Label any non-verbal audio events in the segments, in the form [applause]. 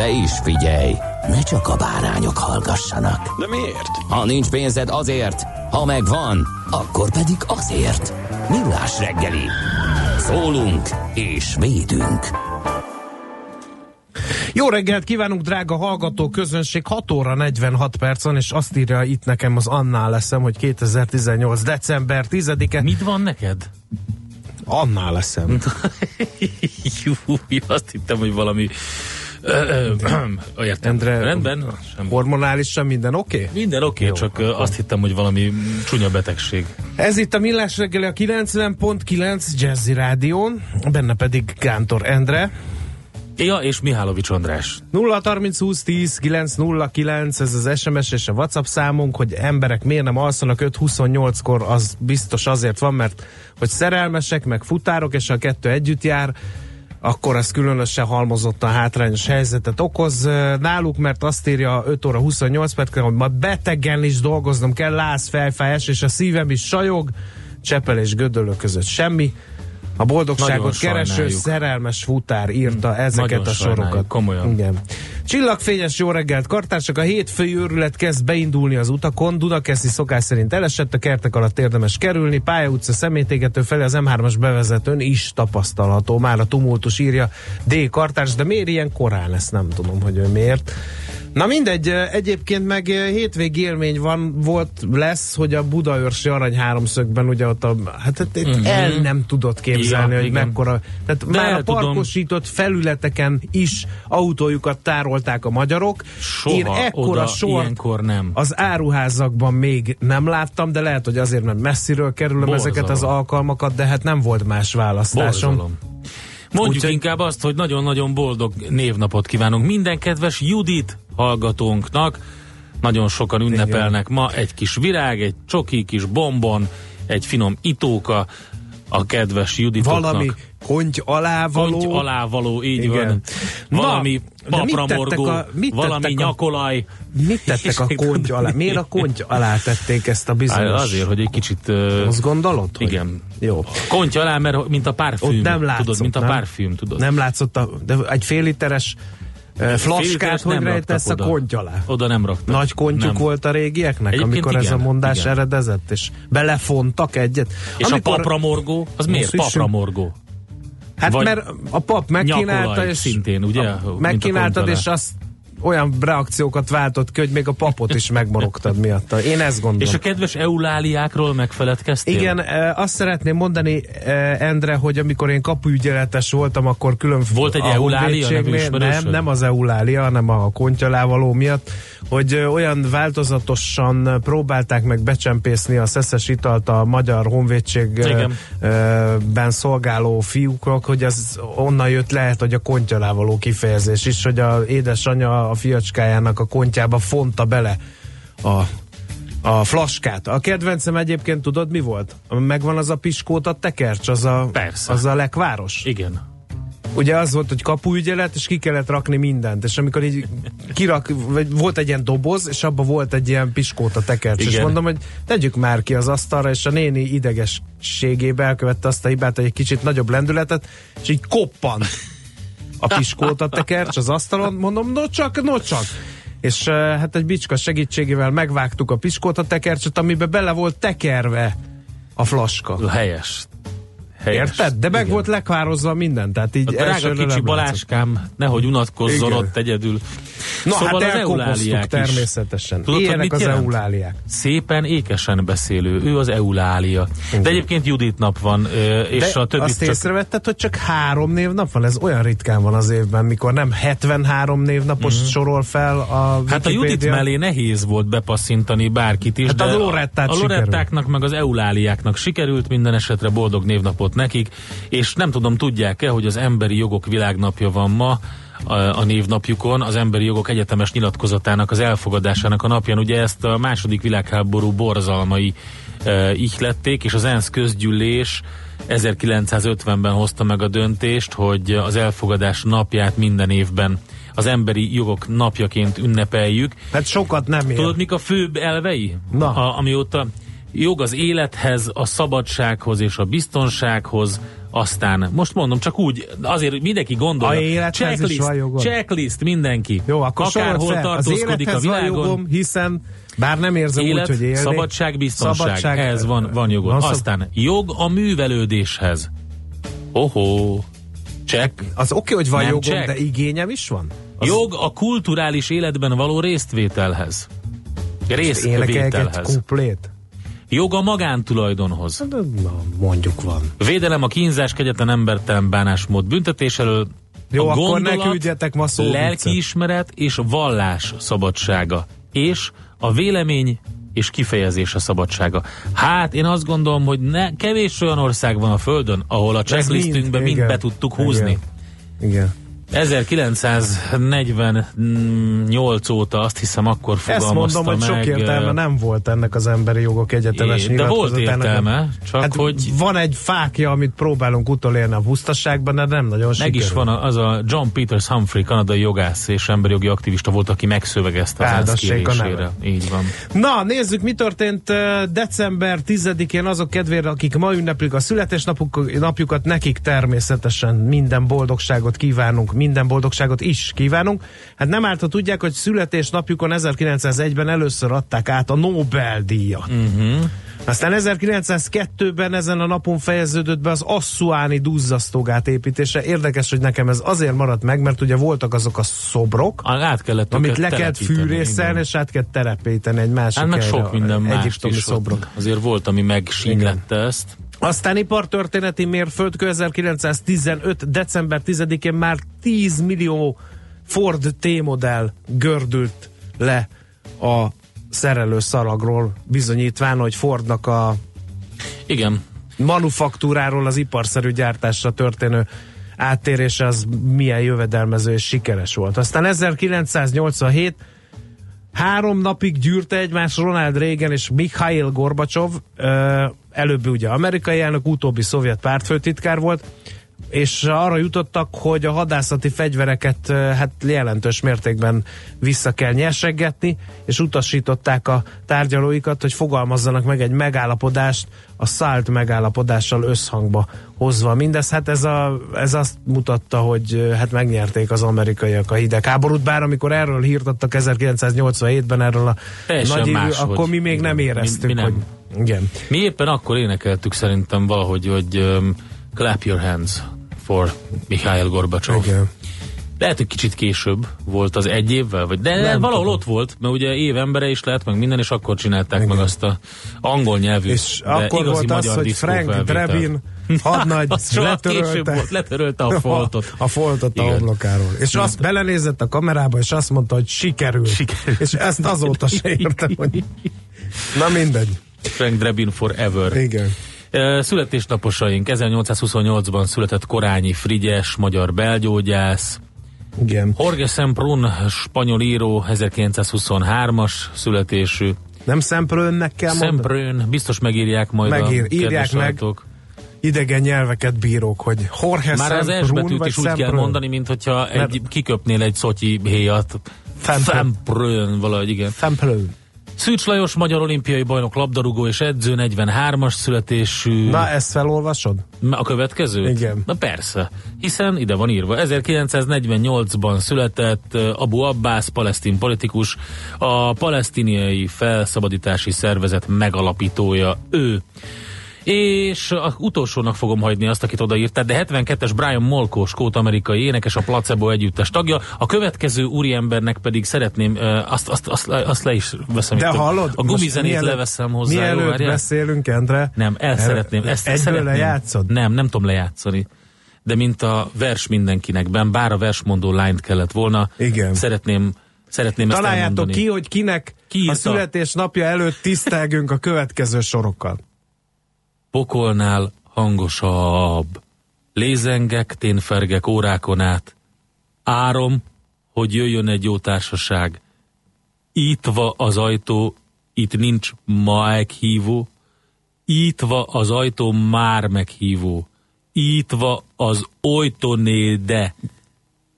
De is figyelj, ne csak a bárányok hallgassanak. De miért? Ha nincs pénzed azért, ha megvan, akkor pedig azért. Millás reggeli. Szólunk és védünk. Jó reggelt kívánunk, drága hallgató közönség, 6 óra 46 percen, és azt írja itt nekem az annál leszem, hogy 2018. december 10-e. Mit van neked? Annál leszem. [laughs] Jú, azt hittem, hogy valami... Értem. Endre, Rendben? Sem. Hormonálisan minden oké? Okay? Minden oké, okay, csak ö, azt hittem, hogy valami csúnya betegség. Ez itt a Millás reggeli a 90.9 Jazzy Rádión, benne pedig Gántor Endre. Ja, és Mihálovics András. 0 30 20 10 909, ez az SMS és a WhatsApp számunk, hogy emberek miért nem alszanak 5-28-kor, az biztos azért van, mert hogy szerelmesek, meg futárok, és a kettő együtt jár, akkor ez különösen halmozottan hátrányos helyzetet okoz náluk, mert azt írja 5 óra 28 perc, hogy ma betegen is dolgoznom kell, láz, fejfájás, és a szívem is sajog, Csepel és Gödöllő között semmi. A boldogságot kereső szerelmes futár írta ezeket Nagyon a sorokat. komolyan. Igen. Csillagfényes jó reggelt, kartársak! A hétfői őrület kezd beindulni az utakon. Dunakeszi szokás szerint elesett, a kertek alatt érdemes kerülni. Pálya utca szemétégető felé az M3-as bevezetőn is tapasztalható. Már a tumultus írja D. Kartárs, de miért ilyen korán? Ezt nem tudom, hogy ő miért. Na mindegy, egyébként meg hétvégi élmény van, volt, lesz, hogy a Budaörsi Arany háromszögben ugye ott a, hát hát itt Mhm. el nem tudott képzelni, Ja, hogy igen. mekkora, tehát De már a el tudom. parkosított felületeken is autójukat tárolták a magyarok. Soha Én ekkora sort ilyenkor nem. az áruházakban még nem láttam, de lehet, hogy azért, mert messziről kerülöm Borzalom. ezeket az alkalmakat, de hát nem volt más választásom. Borzalom. Mondjuk Úgyhogy- inkább azt, hogy nagyon-nagyon boldog névnapot kívánunk minden kedves Judit hallgatónknak. Nagyon sokan ünnepelnek ma egy kis virág, egy csoki, kis bombon, egy finom itóka a kedves Juditoknak. Valami konty alávaló. Konty alávaló, így Igen. van. Na, Valami mit papramorgó, a- valami a- nyakolaj. Mit tettek a [laughs] konty alá? Miért a konty alá tették ezt a bizonyos? Hát Azért, hogy egy kicsit... Uh, Azt gondolod? Hogy... igen. Jó. Konty alá, mert mint a párfüm. Ott nem látszott, tudod, mint a nem? párfüm, tudod. Nem látszott, a, de egy fél literes flaskát, hogy rejtesz a konty alá? Oda nem raktak. Nagy kontyuk Nem. volt a régieknek, Egyébként amikor ez a igen, mondás igen. eredezett, és belefontak egyet. És amikor, a papramorgó, az miért papramorgó? Hát vagy mert a pap megkínálta, és szintén, ugye? A, megkínáltad, és azt olyan reakciókat váltott ki, hogy még a papot is megmorogtad miatta. Én ezt gondolom. És a kedves euláliákról megfeledkeztél? Igen, e, azt szeretném mondani, e, Endre, hogy amikor én kapuügyeletes voltam, akkor külön Volt egy Eulália? Nem, nem az Eulália, hanem a kontyalávaló miatt, hogy olyan változatosan próbálták meg becsempészni a szeszes italt a magyar honvédségben szolgáló fiúknak, hogy ez onnan jött lehet, hogy a kontyalávaló kifejezés is, hogy a édesanyja a fiacskájának a kontjába fonta bele a a flaskát. A kedvencem egyébként tudod mi volt? Megvan az a piskóta tekercs, az a, Persze. az a lekváros. Igen. Ugye az volt, hogy kapuügyelet, és ki kellett rakni mindent, és amikor így kirak, vagy volt egy ilyen doboz, és abban volt egy ilyen piskóta tekercs, és Igen. mondom, hogy tegyük már ki az asztalra, és a néni idegességébe elkövette azt a hibát, hogy egy kicsit nagyobb lendületet, és így koppant a piskóta tekercs az asztalon, mondom, no csak, no csak. És uh, hát egy bicska segítségével megvágtuk a piskóta tekercset, amiben bele volt tekerve a flaska. Helyes. Helyes. Érted? De meg Igen. volt lekvározva minden, tehát így A drága kicsi látszott. Baláskám, nehogy unatkozzon Igen. ott egyedül. Na Szóval hát az euláliák természetesen. Tudod, hogy Ilyenek mit az jelent? euláliák. Szépen, ékesen beszélő. Ő az eulália. De egyébként Judit nap van, és De a többi azt csak... észrevetted, hogy csak három névnap van? Ez olyan ritkán van az évben, mikor nem 73 névnapos Mhm. sorol fel a Hát a Judit mellé nehéz volt bepasszintani bárkit is, Hát de a. Lorettáknak meg az euláliáknak sikerült, minden esetre boldog névnapot nekik, és nem tudom, tudják-e, hogy az emberi jogok világnapja van ma, a, a névnapjukon, az emberi jogok egyetemes nyilatkozatának az elfogadásának a napján. Ugye ezt a második világháború borzalmai e, ihlették, és az ENSZ közgyűlés 1950-ben hozta meg a döntést, hogy az elfogadás napját minden évben az emberi jogok napjaként ünnepeljük. Hát sokat nem ér. Tudod, mik a főbb elvei? Na. A, amióta jog az élethez, a szabadsághoz és a biztonsághoz, aztán, most mondom, csak úgy, azért mindenki gondolja. A checklist, checklist mindenki. Jó, akkor Akárhol fel. Az tartózkodik a van világon. jogom, hiszen bár nem érzem Élet, úgy, hogy élni. szabadság, biztonság. Szabadság, Ez van, van jogod. van szab- Aztán jog a művelődéshez. Ohó. Check. Az oké, hogy van Nem jogom, check. de igényem is van? Az Jog a kulturális életben való résztvételhez. egy Részvételhez. kuplét? Jog a magántulajdonhoz. De, Na, mondjuk van. Védelem a kínzás, kegyetlen embertelen bánásmód büntetés elől. Jó, a akkor ne küldjetek ma szóviccet. Lelkiismeret és vallás szabadsága. És a vélemény és kifejezés a szabadsága. Hát én azt gondolom, hogy ne, kevés olyan ország van a Földön, ahol a checklistünkbe mind, igen. be tudtuk húzni. Igen. Igen. 1948 óta azt hiszem akkor Ezt fogalmazta mondom, hogy meg. sok értelme nem volt ennek az emberi jogok egyetemes É, de volt értelme, csak hát hogy- Van egy fákja, amit próbálunk utolérni a pusztaságban, de nem nagyon Meg sikerül. is van az a John Peters Humphrey, kanadai jogász és emberi jogi aktivista volt, aki megszövegezte az ENSZ kérésére. Így van. Na, nézzük, mi történt december 10-én azok kedvére, akik ma ünneplik a születésnapjukat, nekik természetesen minden boldogságot kívánunk, minden boldogságot is kívánunk. Hát nem árt, ha tudják, hogy születésnapjukon 1901-ben először adták át a Nobel-díjat. Uh-huh. Aztán 1902-ben ezen a napon fejeződött be az Assuáni duzzasztógát építése. Érdekes, hogy nekem ez azért maradt meg, mert ugye voltak azok a szobrok, Á, Át kellett amit le kellett fűrészelni, és át kellett telepíteni egy másik Hát meg sok minden más is. szobrok. Azért volt, ami megsínlette ezt. Aztán ipartörténeti mérföldkő 1915. december 10-én már 10 millió Ford T-modell gördült le a szerelő szalagról, bizonyítván, hogy Fordnak a Igen. manufaktúráról az iparszerű gyártásra történő áttérése az milyen jövedelmező és sikeres volt. Aztán 1987 három napig gyűrte egymás Ronald Reagan és Mikhail Gorbacsov, előbb ugye amerikai elnök, utóbbi szovjet pártfőtitkár volt, és arra jutottak, hogy a hadászati fegyvereket hát jelentős mértékben vissza kell nyersegetni, és utasították a tárgyalóikat, hogy fogalmazzanak meg egy megállapodást a SALT megállapodással összhangba hozva. Mindez, hát ez, a, ez azt mutatta, hogy hát megnyerték az amerikaiak a hidegháborút, bár amikor erről hírt adtak 1987-ben erről a Teljesen nagy más, akkor mi még igen, nem mi- éreztük, mi nem. hogy igen. Mi éppen akkor énekeltük szerintem valahogy, hogy um, clap your hands for Mikhail Gorbacsov. igen. Lehet, hogy kicsit később volt az egy évvel, vagy de Nem valahol tudom. ott volt, mert ugye év embere is lehet, meg minden, és akkor csinálták meg azt a angol nyelvű, És de akkor igazi volt az, hogy Frank. Drebin hadnagy [laughs] letörölte, volt, letörölte a foltot. a, [laughs] a foltot a Igen. homlokáról. És azt belenézett a kamerába, és azt mondta, hogy sikerül. Sikerül. És ezt azóta se értem, hogy... Na mindegy. Frank Drebin forever. Igen. Születésnaposaink 1828-ban született Korányi Frigyes, magyar belgyógyász, Igen. Jorge Semprún, spanyol író, 1923-as születésű. Nem Szemprőnnek kell mondani? Semprún, biztos megírják majd Megír- a írják meg. hallgatók. Idegen nyelveket bírók, hogy Jorge Már az S betűt is úgy kell mondani, mint hogyha egy, kiköpnél egy szotyi héjat. Semprún, valahogy igen. Semprún. Szűcs Lajos, magyar olimpiai bajnok, labdarúgó és edző, 43-as születésű. Na, ezt felolvasod? A következő? Igen. Na persze, hiszen ide van írva. 1948-ban született Abu Abbas, palesztin politikus, a palesztiniai felszabadítási szervezet megalapítója ő. És a utolsónak fogom hagyni azt, akit odaírtál, de 72-es Brian Molko, skót-amerikai énekes, a Placebo együttes tagja. A következő úriembernek pedig szeretném, azt, azt, azt, azt le is veszem. De itt, hallod? A gumizenét leveszem hozzá. jó, Mielőtt várjál? beszélünk, Endre. Nem, el szeretném. Ezt egyből szeretném. lejátszod? Nem, nem tudom lejátszani. De mint a vers mindenkinekben, bár a versmondó lányt kellett volna, Igen. szeretném, szeretném ezt Találjátok elmondani. ki, hogy kinek Ki a születésnapja előtt tisztelgünk a következő sorokkal. Pokolnál hangosabb. Lézengek, ténfergek órákon át. Árom, hogy jöjjön egy jó társaság. Ítva az ajtó, itt nincs ma meghívó. Ítva az ajtó már meghívó. Ítva az ojtonéde.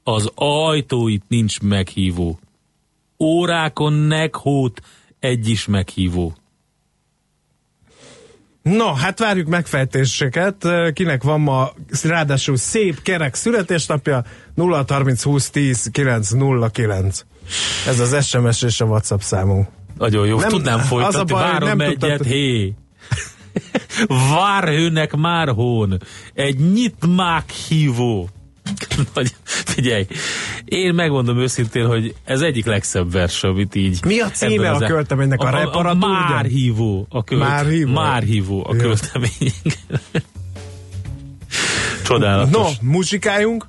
Az ajtó itt nincs meghívó. Órákon nekhót egy is meghívó. No, hát várjuk megfejtéseket. Kinek van ma ráadásul szép kerek születésnapja? 0 30 20 10 909. Ez az SMS és a WhatsApp számunk. Nagyon jó, Nem- tudnám az a folytatni, baj, várom nem egyet, tudtad- hé! [laughs] Várhőnek már hón, egy nyitmák hívó. [laughs] Nagy, figyelj, én megmondom őszintén, hogy ez egyik legszebb vers, amit így... Mi a címe a e- költeménynek? A reparatúr, ugye? Már hívó. A költ, Már hívó? Már hívó a költemény. [laughs] Csodálatos. No, muzsikáljunk,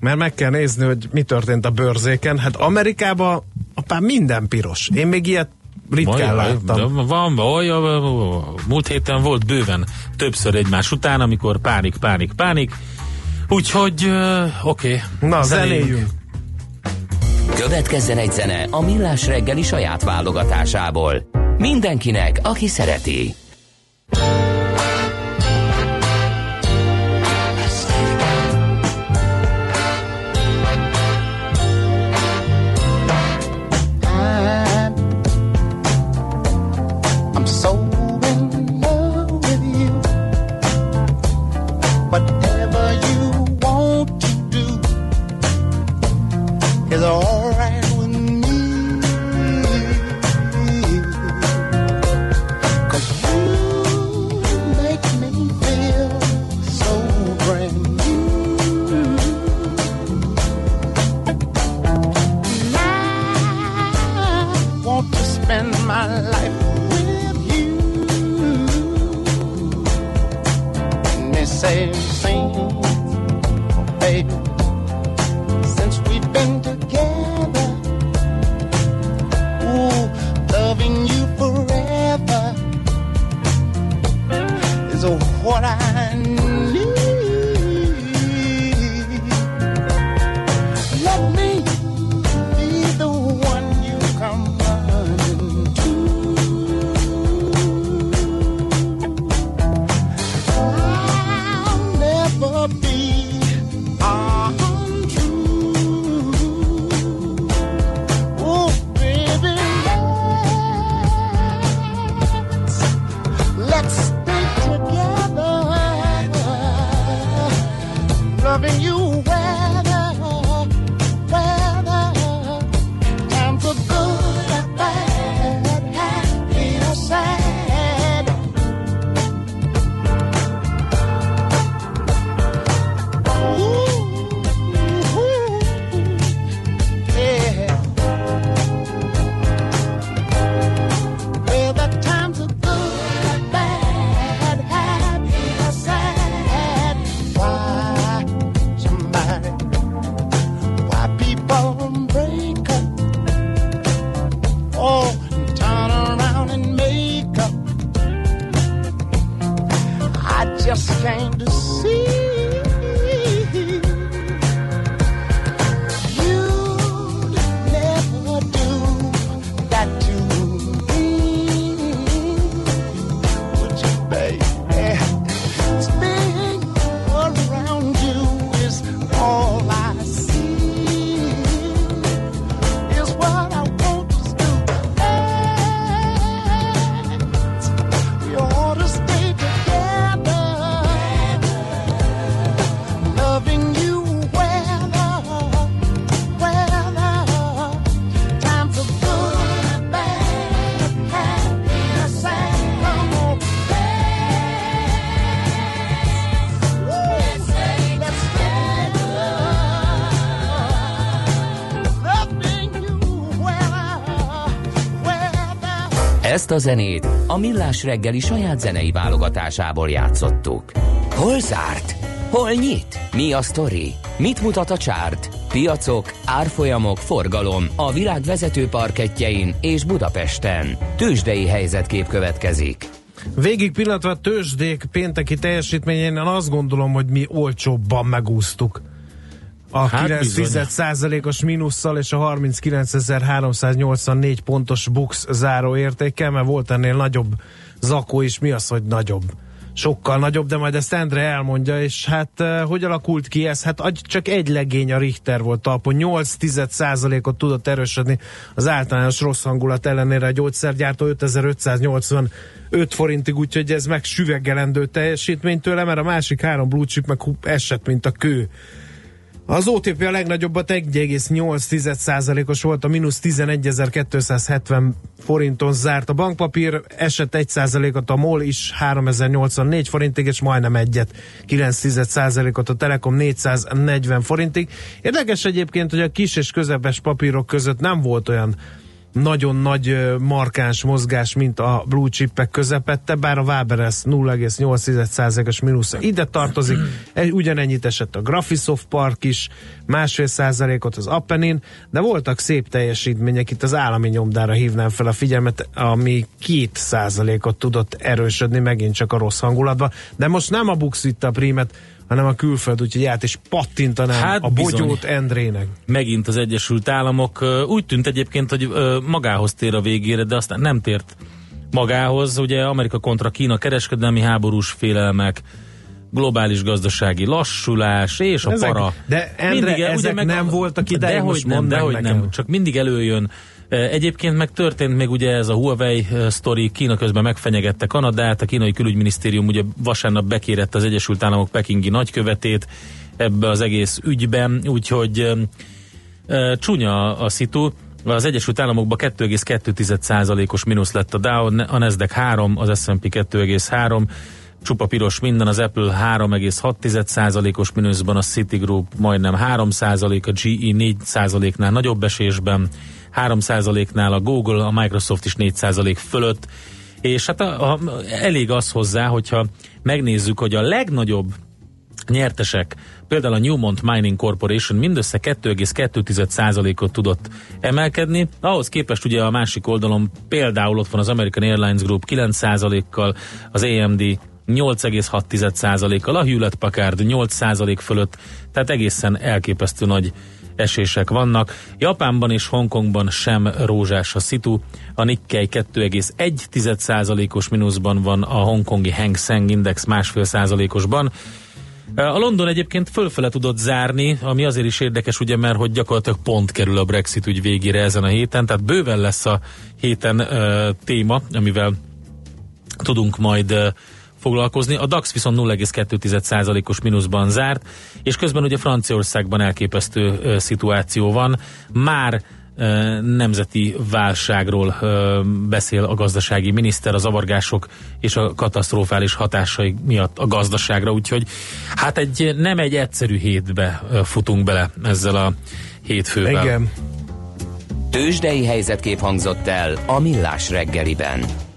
mert meg kell nézni, hogy mi történt a bőrzéken. Hát Amerikában apám minden piros. Én még ilyet ritkán láttam. Van, van, olyan, múlt héten volt bőven többször egymás után, amikor pánik, pánik, pánik. Úgyhogy, uh, oké. Okay, Na, zenéljünk. Következzen egy zene a Millás reggeli saját válogatásából. Mindenkinek, aki szereti. Ezt a zenét a Millás reggeli saját zenei válogatásából játszottuk. Hol zárt? Hol nyit? Mi a sztori? Mit mutat a csárt? Piacok, árfolyamok, forgalom a világ vezető parketjein és Budapesten. Tősdei helyzetkép következik. Végig pillanatva a tőzsdék pénteki teljesítményén én azt gondolom, hogy mi olcsóbban megúsztuk. A Hát 9 os mínusszal és a 39.384 pontos bux záró értékkel, mert volt ennél nagyobb zakó is. Mi az, hogy nagyobb? Sokkal nagyobb, de majd ezt Endre elmondja, és hát uh, hogy alakult ki ez? Hát csak egy legény a Richter volt talpon, 8 ot tudott erősödni az általános rossz hangulat ellenére a gyógyszergyártó 5585 forintig, úgyhogy ez meg süvegelendő teljesítmény tőle, mert a másik három blue chip meg esett, mint a kő. Az OTP a legnagyobbat 1,8%-os volt, a mínusz 11.270 forinton zárt. A bankpapír esett 1%-ot, a MOL is 3084 forintig, és majdnem egyet, 9%-ot a Telekom 440 forintig. Érdekes egyébként, hogy a kis és közepes papírok között nem volt olyan nagyon nagy markáns mozgás, mint a blue chipek közepette, bár a Waberes 0,8%-os mínusz ide tartozik, Egy- ugyanennyit esett a Graphisoft Park is, másfél százalékot az Appenin, de voltak szép teljesítmények, itt az állami nyomdára hívnám fel a figyelmet, ami két százalékot tudott erősödni megint csak a rossz hangulatba, de most nem a Bux a prímet, hanem a külföld, úgyhogy át is pattintanám Hát a bizony. bogyót Endrének. megint az Egyesült Államok. Úgy tűnt egyébként, hogy magához tér a végére, de aztán nem tért magához. Ugye Amerika kontra Kína kereskedelmi háborús félelmek, globális gazdasági lassulás és a Ezek- para. de Endre, ezek nem voltak ideig, Dehogy most nem, meg dehogy nem, csak mindig előjön. E, Egyébként meg történt még ugye ez a Huawei e, sztori, Kína közben megfenyegette Kanadát, a kínai külügyminisztérium ugye vasárnap bekérette az Egyesült Államok pekingi nagykövetét ebbe az egész ügyben, úgyhogy e, csúnya a szitu. Az Egyesült Államokban 2,2%-os mínusz lett a Dow, a Nasdaq 3, az S&P 2,3, csupa piros minden, az Apple 3,6%-os mínuszban, a Citigroup majdnem 3%, a GE 4%-nál nagyobb esésben, 3%-nál a Google, a Microsoft is 4% fölött, és hát a, a, elég az hozzá, hogyha megnézzük, hogy a legnagyobb nyertesek, például a Newmont Mining Corporation mindössze 2,2%-ot tudott emelkedni, ahhoz képest ugye a másik oldalon például ott van az American Airlines Group 9%-kal, az AMD 8,6%-kal, a Hewlett Packard 8% fölött, tehát egészen elképesztő nagy esések vannak. Japánban és Hongkongban sem rózsás a szitu. A Nikkei 2,1%-os mínuszban van, a hongkongi Hang Seng Index másfél százalékosban. A London egyébként fölfele tudott zárni, ami azért is érdekes, ugye, mert hogy gyakorlatilag pont kerül a Brexit ügy végére ezen a héten, tehát bőven lesz a héten uh, téma, amivel tudunk majd uh, foglalkozni. A DAX viszont 0,2%-os mínuszban zárt, és közben ugye Franciaországban elképesztő uh, szituáció van. Már nemzeti válságról beszél a gazdasági miniszter, a zavargások és a katasztrofális hatásai miatt a gazdaságra, úgyhogy hát egy nem egy egyszerű hétbe futunk bele ezzel a hétfővel. Igen. Tőzsdei helyzetkép hangzott el a Millás reggeliben.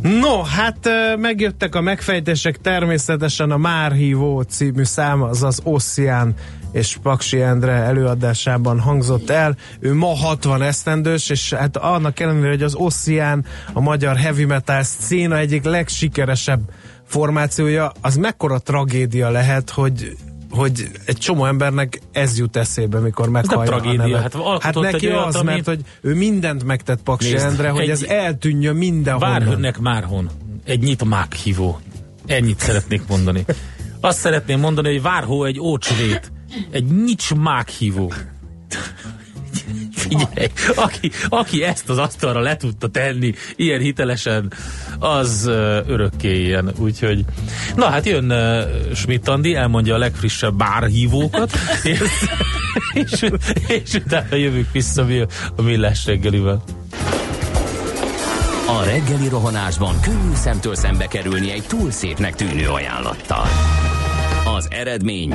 No, hát megjöttek a megfejtések, természetesen a Márhívó című szám, az az Ossian és Paksi Endre előadásában hangzott el. Ő ma 60 esztendős, és hát annak ellenére, hogy az Ossian a magyar heavy metal széna egyik legsikeresebb formációja, az mekkora tragédia lehet, hogy hogy egy csomó embernek ez jut eszébe, mikor meghallja tragédia, a nevet. hát hát neki olyat, az, ami- mert hogy ő mindent megtett Paksi Nézd, Endre, hogy egy- ez eltűnjön mindenhol. Várhőnek Márhon. Egy nyit mághívó. Ennyit szeretnék mondani. Azt szeretném mondani, hogy Várhó egy ócsvét. Egy nyics mághívó. Figyelj, aki, aki ezt az asztalra le tudta tenni ilyen hitelesen, az örökké ilyen. Úgyhogy, na hát jön uh, Schmidt Andi, elmondja a legfrissebb bárhívókat, [laughs] és, és, és utána jövünk vissza mi- a millás reggelivel. A reggeli rohanásban könnyű szemtől szembe kerülni egy túl szépnek tűnő ajánlattal. Az eredmény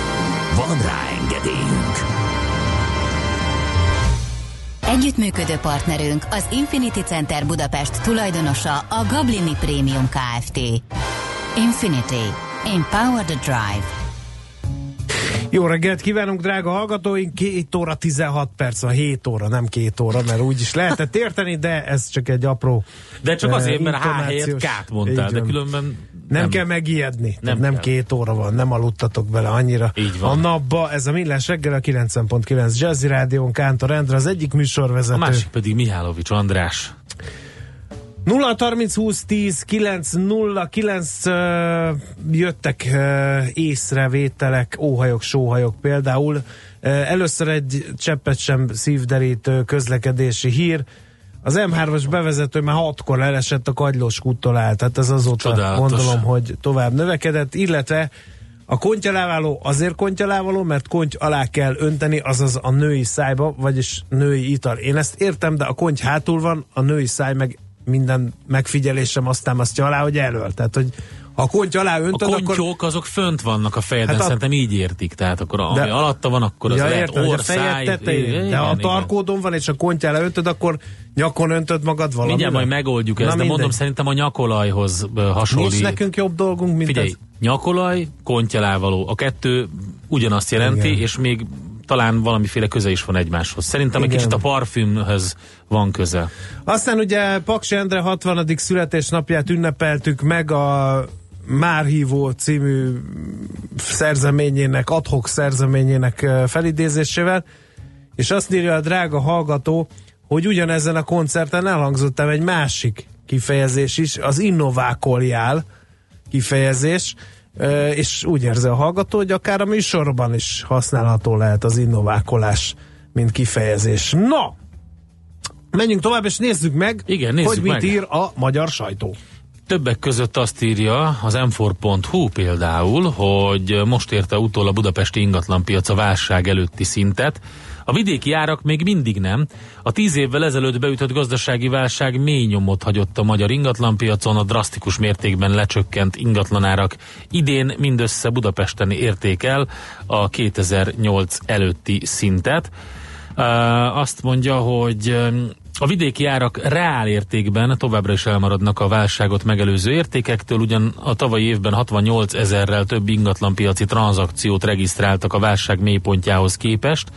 Van rá engedélyünk! Együttműködő partnerünk az Infinity Center Budapest tulajdonosa a Gablini Premium Kft. Infinity. Empower the Drive. Jó reggelt kívánunk, drága hallgatóink! 2 óra 16 perc van, 7 óra, nem 2 óra, mert úgy is lehetett érteni, de ez csak egy apró De csak eh, azért, mert H helyett intonációs- kát mondtál, de különben Nem, nem kell megijedni. Nem, Nem kell. két óra van, nem aludtatok bele annyira. Így van. A napba, ez a Millás reggel a 90.9 Jazzy Rádión Kántor Endre, az egyik A műsorvezető. másik pedig Mihálovics András. 0 30 20 10 9 0 9 uh, jöttek uh, észrevételek, óhajok, sóhajok például. Uh, először egy cseppet sem szívderítő közlekedési hír. Az M3-as bevezető már hatkor elesett a Kagylós kúttól áll, tehát ez azóta Csodálatos. gondolom, hogy tovább növekedett, illetve a kontyalávaló azért kontyalávaló, mert konty alá kell önteni, azaz a női szájba, vagyis női ital. Én ezt értem, de a konty hátul van, a női száj meg minden megfigyelésem azt támasztja alá, hogy elől. Tehát, hogy a konty alá A öntöd, akkor... kontyók azok fönt vannak a fejeden, Hát a- szerintem így értik. Tehát akkor ami De- alatta van, akkor az ja, lehet értem, hogy a tetején, igen, de a igen. tarkódon van, és a konty alá öntöd, akkor nyakon öntöd magad valami. Mindjárt majd megoldjuk ezt, de mondom, szerintem a nyakolajhoz hasonlít. Nincs nekünk jobb dolgunk, mint Figyelj, ez? nyakolaj, kontyalávaló. A kettő ugyanazt jelenti, Igen. és még talán valamiféle köze is van egymáshoz. Szerintem egy Igen. kicsit a parfümhöz van köze. Aztán ugye Paksi Endre 60. születésnapját ünnepeltük meg a Márhívó című szerzeményének, adhok szerzeményének felidézésével, és azt írja a drága hallgató, hogy ugyanezen a koncerten elhangzott el egy másik kifejezés is, az innovákoljál kifejezés, és úgy érzi a hallgató, hogy akár a műsorban is használható lehet az innovákolás, mint kifejezés. No! Menjünk tovább, és nézzük meg, Igen, nézzük hogy mit meg. ír a magyar sajtó. Többek között azt írja az m például, hogy most érte utol a budapesti ingatlanpiac a válság előtti szintet. A vidéki árak még mindig nem. A tíz évvel ezelőtt beütött gazdasági válság mély nyomot hagyott a magyar ingatlanpiacon, a drasztikus mértékben lecsökkent ingatlanárak idén mindössze Budapesten érték el a 2008 előtti szintet. Azt mondja, hogy a vidéki árak reál értékben továbbra is elmaradnak a válságot megelőző értékektől, ugyan a tavalyi évben 68 ezerrel több ingatlanpiaci tranzakciót regisztráltak a válság mélypontjához képest.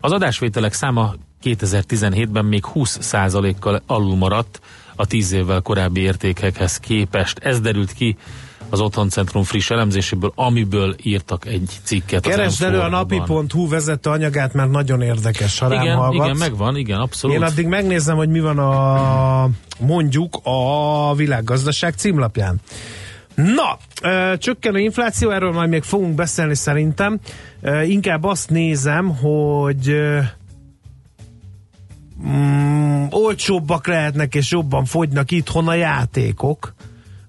Az adásvételek száma 2017-ben még 20%-kal alul maradt a 10 évvel korábbi értékekhez képest. Ez derült ki az Otthoncentrum friss elemzéséből, amiből írtak egy cikket. Keresd elő a M4-ban. napi.hu vezető anyagát, mert nagyon érdekes, ha Igen, hallgatsz. igen, megvan, igen, abszolút. Én addig megnézem, hogy mi van a mondjuk a világgazdaság címlapján. Na, ö, csökkenő infláció, erről majd még fogunk beszélni szerintem. Ö, inkább azt nézem, hogy ö, mm, olcsóbbak lehetnek és jobban fogynak itthon a játékok.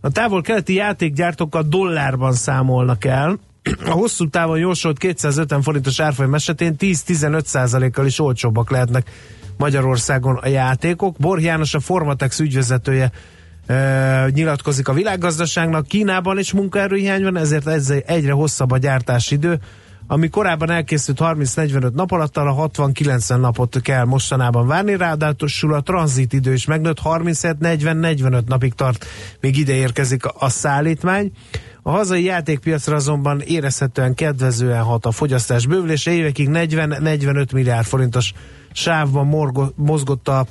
A távol-keleti játékgyártókkal dollárban számolnak el. A hosszú távon jósolt 250 forintos árfolyam esetén 10-15 kal is olcsóbbak lehetnek Magyarországon a játékok. Borj János a Formatex ügyvezetője e, nyilatkozik a világgazdaságnak. Kínában is munkaerőhiány van, ezért ez egyre hosszabb a gyártási idő. Ami korábban elkészült 30-45 nap alatt, arra 60-90 napot kell mostanában várni, ráadásul a tranzit idő is megnőtt, 37-40-45 napig tart, még ide érkezik a, szállítmány. A hazai játékpiacra azonban érezhetően kedvezően hat a fogyasztás bővülése, évekig 40-45 milliárd forintos sávban morgo, mozgott a,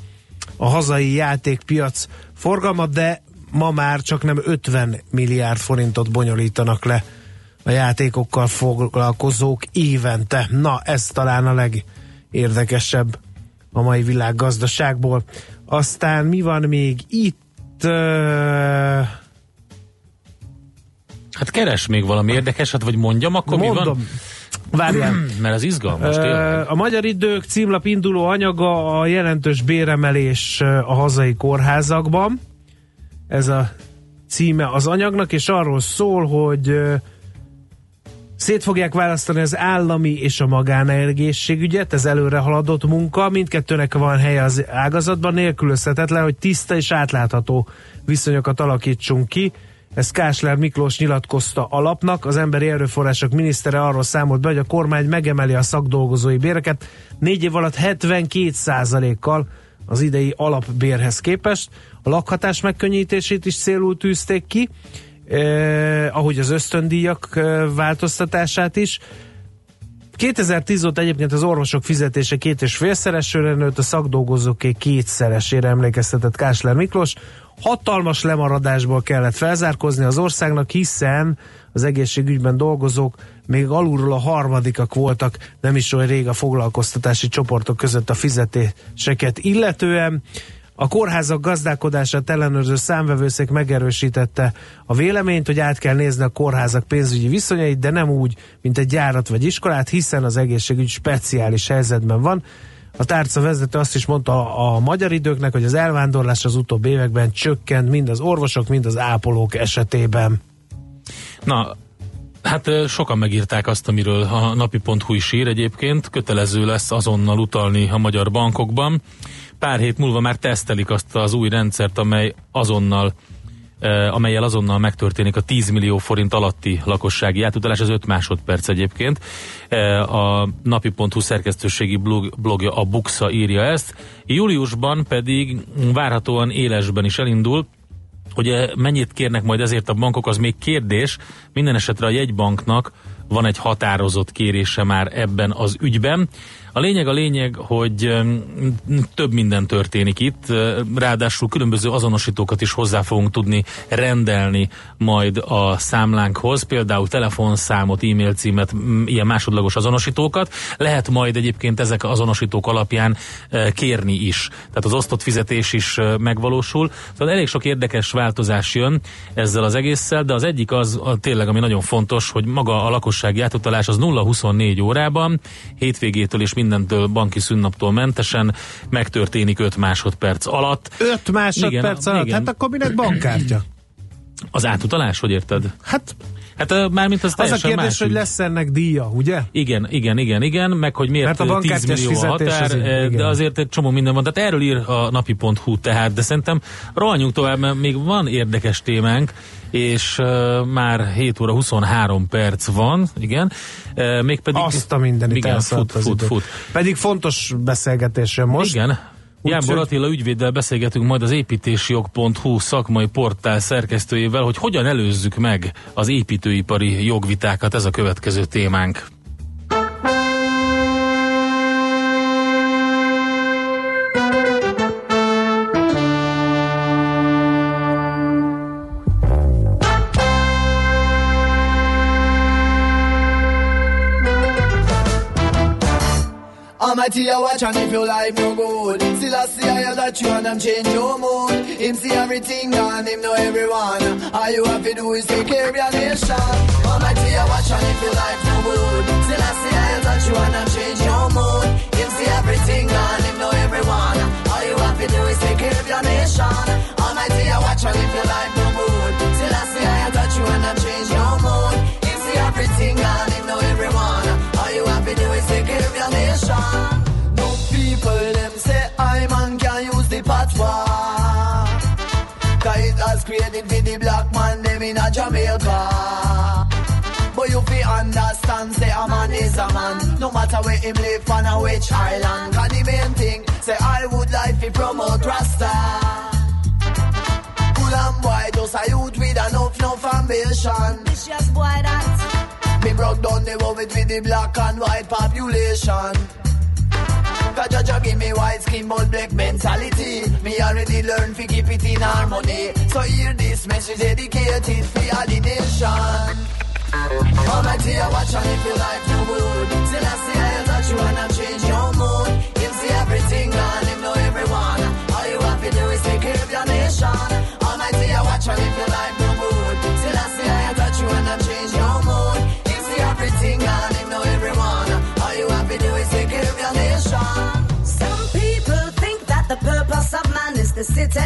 a hazai játékpiac forgalma, de ma már csak nem 50 milliárd forintot bonyolítanak le a játékokkal foglalkozók évente. Na, ez talán a legérdekesebb a mai világgazdaságból. Aztán mi van még itt? Uh, Hát keres még valami érdekeset, vagy mondjam, akkor mi van? mondom, Várjál. [clears throat] Mert ez izgalmas, tényleg. A magyar idők címlap induló anyaga a jelentős béremelés a hazai kórházakban. Ez a címe az anyagnak, és arról szól, hogy szét fogják választani az állami és a magánenergészségügyet, ez előre haladott munka, mindkettőnek van helye az ágazatban, nélkülözhetetlen, hogy tiszta és átlátható viszonyokat alakítsunk ki. Ezt Kásler Miklós nyilatkozta alapnak. Az emberi erőforrások minisztere arról számolt be, hogy a kormány megemeli a szakdolgozói béreket négy év alatt 72 kal az idei alapbérhez képest. A lakhatás megkönnyítését is célul tűzték ki, eh, ahogy az ösztöndíjak eh, változtatását is. 2010 óta egyébként az orvosok fizetése két és félszeresére nőtt, a szakdolgozóké kétszeresére emlékeztetett Kásler Miklós. Hatalmas lemaradásból kellett felzárkozni az országnak, hiszen az egészségügyben dolgozók még alulról a harmadikak voltak, nem is olyan rég a foglalkoztatási csoportok között a fizetéseket illetően. A kórházak gazdálkodását ellenőrző számvevőszék megerősítette a véleményt, hogy át kell nézni a kórházak pénzügyi viszonyait, de nem úgy, mint egy gyárat vagy iskolát, hiszen az egészségügy speciális helyzetben van. A tárca vezető azt is mondta a magyar időknek, hogy az elvándorlás az utóbbi években csökkent mind az orvosok, mind az ápolók esetében. Na, hát sokan megírták azt, amiről a napi.hu is ír egyébként. Kötelező lesz azonnal utalni a magyar bankokban. Pár hét múlva már tesztelik azt az új rendszert, amely azonnal amelyel azonnal megtörténik a 10 millió forint alatti lakossági átutalás, az 5 másodperc egyébként. A napi.hu szerkesztőségi blog, blogja a Buxa írja ezt. Júliusban pedig várhatóan élesben is elindul, hogy mennyit kérnek majd ezért a bankok, az még kérdés. Minden esetre a jegybanknak van egy határozott kérése már ebben az ügyben. A lényeg a lényeg, hogy több minden történik itt, ráadásul különböző azonosítókat is hozzá fogunk tudni rendelni majd a számlánkhoz, például telefonszámot, e-mail címet, ilyen másodlagos azonosítókat. Lehet majd egyébként ezek azonosítók alapján eh, kérni is. Tehát az osztott fizetés is eh, megvalósul. Tehát elég sok érdekes változás jön ezzel az egésszel, de az egyik az tényleg, ami nagyon fontos, hogy maga a lakossági átutalás az 0-24 órában, hétvégétől és mindentől banki szünnaptól mentesen megtörténik 5 másodperc alatt. 5 másodperc Igen, alatt? igen. Hát akkor minek bankkártya? Az átutalás, hogy érted? Hát Hát mármint az az a kérdés, más hogy lesz ennek díja, ugye? Igen, igen, igen, igen, meg hogy miért Mert a ö, 10 bankkártyás millió a határ, az igen. de azért egy csomó minden van. Tehát erről ír a napi.hu tehát, de szerintem rohanjunk tovább, mert még van érdekes témánk, és uh, már 7 óra 23 perc van, igen. Uh, mégpedig... Azt a mindenit igen, fut, az fut, idő. fut. Pedig fontos beszélgetés jön most. Igen. Úgy Jámbor szó- Attila ügyvéddel beszélgetünk majd az építésjog.hu szakmai portál szerkesztőjével, hogy hogyan előzzük meg az építőipari jogvitákat, ez a következő témánk. Almighty, I watch and if your life no good Still I see I that you and them change your mood Him see everything and him know everyone. All you have to do is take care? Of your nation. Almighty, I watch and if your life no good Still I see I that you and them change your mood Him see everything and him know everyone. All you have to do is take care? Of your nation. Almighty, I watch and if your life no good Still I see I that you and them change your mood Him see everything and No people them say I man can use the patois. Cause has created for the black man them in Jamaica. But you fi understand say a man is a man. No matter where him live on a which island. Cause the main thing say I would like fi promote Rasta. Cool and boy, just a youth with enough, enough ambition. Vicious boy that broke down the world with the black and white population. Cause Jaja give me white skin but black mentality. Me already learned to keep it in harmony. So hear this message dedicated for all the nation. Almighty, I watch and if your life no good. Still I see I touch you I change your mood.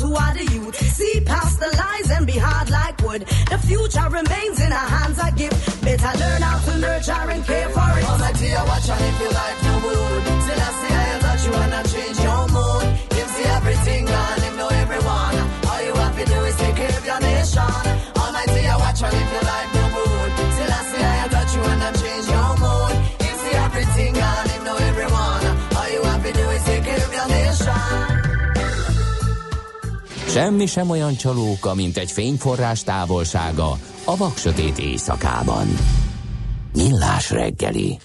Who are the youth. See past the lies and be hard like wood. The future remains in our hands. I give. Better learn how to nurture and care for it. Almighty, I watch and if your life no wood. Still I see Semmi sem olyan csalóka, mint egy fényforrás távolsága a vaksötét éjszakában. Millás reggeli.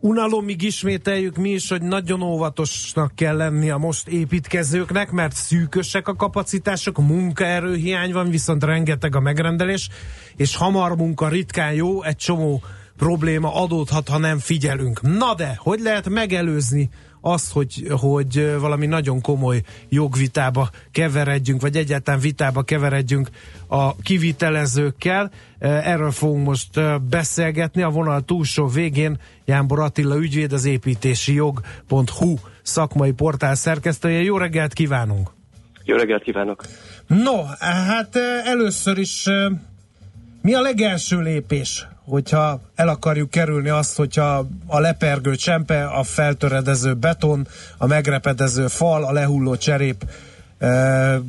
Unalomig ismételjük mi is, hogy nagyon óvatosnak kell lenni a most építkezőknek, mert szűkösek a kapacitások, munkaerőhiány van, viszont rengeteg a megrendelés, és hamar munka ritkán jó, egy csomó probléma adódhat, ha nem figyelünk. Na de, hogy lehet megelőzni azt, hogy, hogy valami nagyon komoly jogvitába keveredjünk, vagy egyáltalán vitába keveredjünk a kivitelezőkkel. Erről fogunk most beszélgetni. A vonal túlsó végén Jánbor Attila ügyvéd, az építési jog.hu szakmai portál szerkesztője. Jó reggelt kívánunk! Jó reggelt kívánok! No, hát először is mi a legelső lépés, hogyha el akarjuk kerülni azt, hogyha a lepergő csempe, a feltöredező beton, a megrepedező fal, a lehulló cserép e,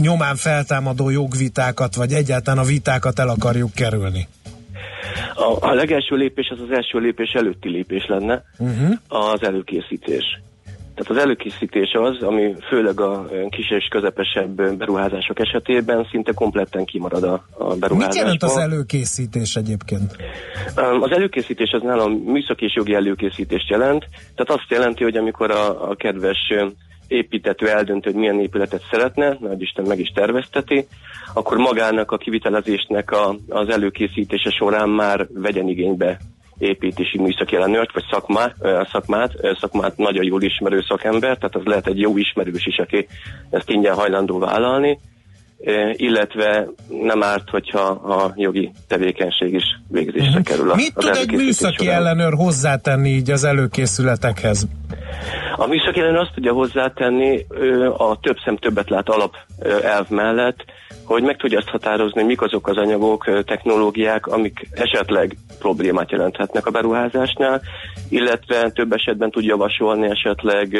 nyomán feltámadó jogvitákat, vagy egyáltalán a vitákat el akarjuk kerülni? A, a legelső lépés az az első lépés előtti lépés lenne, uh-huh. az előkészítés. Tehát az előkészítés az, ami főleg a kis és közepesebb beruházások esetében szinte kompletten kimarad a, a beruházásból. Mit jelent az előkészítés egyébként? Az előkészítés az nálam műszaki és jogi előkészítést jelent. Tehát azt jelenti, hogy amikor a, a kedves építető eldönt, hogy milyen épületet szeretne, nagy Isten meg is tervezteti, akkor magának a kivitelezésnek a, az előkészítése során már vegyen igénybe építési műszaki ellenőrt, vagy szakmát, szakmát, szakmát nagyon jól ismerő szakember, tehát az lehet egy jó ismerős is, aki ezt ingyen hajlandó vállalni, illetve nem árt, hogyha a jogi tevékenység is végzésre uh-huh. kerül. A, Mit tud egy műszaki során. ellenőr hozzátenni így az előkészületekhez? A műszaki ellenőr azt tudja hozzátenni a több szem többet lát alap elv mellett, hogy meg tudja azt határozni, mik azok az anyagok, technológiák, amik esetleg problémát jelenthetnek a beruházásnál, illetve több esetben tud javasolni esetleg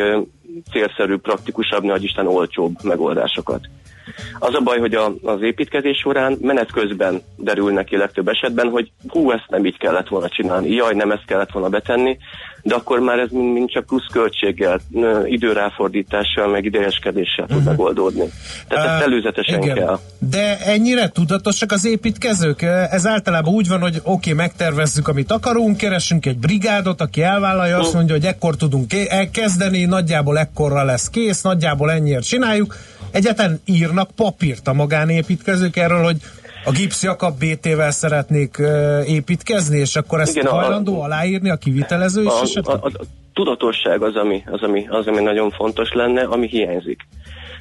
célszerű, praktikusabb, nagy Isten olcsóbb megoldásokat. Az a baj, hogy a, az építkezés során menet közben derül neki legtöbb esetben, hogy hú, ezt nem így kellett volna csinálni, jaj, nem ezt kellett volna betenni, de akkor már ez mind, mind csak plusz költséggel, időráfordítással, meg idegeskedéssel tud uh-huh. megoldódni. Tehát uh, ezt előzetesen igen. kell. De ennyire tudatosak az építkezők? Ez általában úgy van, hogy oké, okay, megtervezzük, amit akarunk, keresünk egy brigádot, aki elvállalja, azt mondja, hogy ekkor tudunk elkezdeni, nagyjából ekkorra lesz kész, nagyjából ennyiért csináljuk. Egyáltalán írnak papírt a magánépítkezők erről, hogy a Gips Jakab BT-vel szeretnék építkezni, és akkor ezt Igen, hajlandó a, aláírni a kivitelező is a, a, a, a tudatosság az ami, az, ami, az, ami nagyon fontos lenne, ami hiányzik.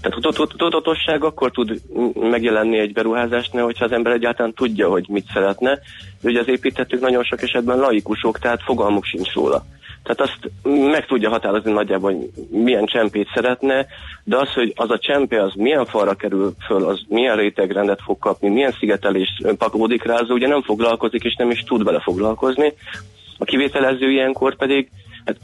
Tehát tudatosság akkor tud megjelenni egy beruházásnál, hogyha az ember egyáltalán tudja, hogy mit szeretne. Ugye az építettük nagyon sok esetben laikusok, tehát fogalmuk sincs róla. Tehát azt meg tudja határozni nagyjából, hogy milyen csempét szeretne, de az, hogy az a csempe az milyen falra kerül föl, az milyen rétegrendet fog kapni, milyen szigetelés pakolódik rá, az ugye nem foglalkozik, és nem is tud vele foglalkozni. A kivételező ilyenkor pedig hát,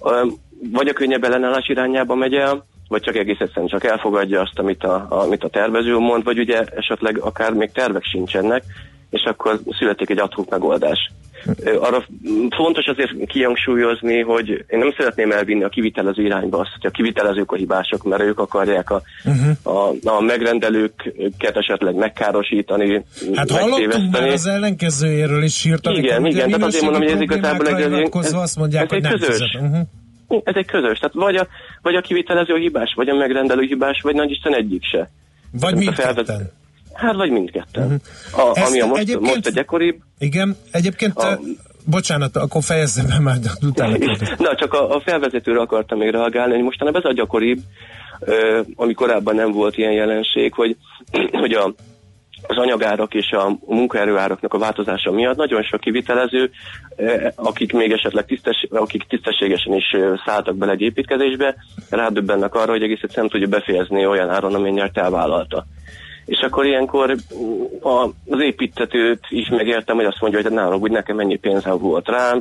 [clears throat] vagy a könnyebb ellenállás irányába megy el, vagy csak egész egyszerűen csak elfogadja azt, amit a, amit a tervező mond, vagy ugye esetleg akár még tervek sincsenek, és akkor születik egy adhok megoldás. Arra fontos azért kihangsúlyozni, hogy én nem szeretném elvinni a kivitelező irányba azt, hogy a kivitelezők a hibások, mert ők akarják a, uh-huh. a, a megrendelőket esetleg megkárosítani, Hát hallottunk már az ellenkezőjéről is írtak. Igen, igen, tehát azért mondom, hogy ez igazából egy, ez, azt mondják, ez hogy egy közös. Uh-huh. Ez egy közös, tehát vagy a, vagy a kivitelező hibás, vagy a megrendelő hibás, vagy nagy Isten egyik se. Vagy mindketten? felvezet- Hát, vagy mindketten. A, Ezt ami a most, egyébként- most a gyakoribb, Igen, egyébként, A- a... bocsánat, akkor fejezzem be már, utána. [laughs] Na, csak a, a felvezetőre akartam még reagálni, hogy mostanában ez a gyakoribb, ö, ami korábban nem volt ilyen jelenség, hogy, [clears throat] hogy a, az anyagárak és a munkaerőáraknak a változása miatt nagyon sok kivitelező, akik még esetleg tisztes, akik tisztességesen is szálltak bele egy építkezésbe, rádöbbennek arra, hogy egész egyszerűen tudja befejezni olyan áron, amennyire elvállalta. És akkor ilyenkor az építetőt is megértem, hogy azt mondja, hogy nálam úgy nekem ennyi pénzem volt rá,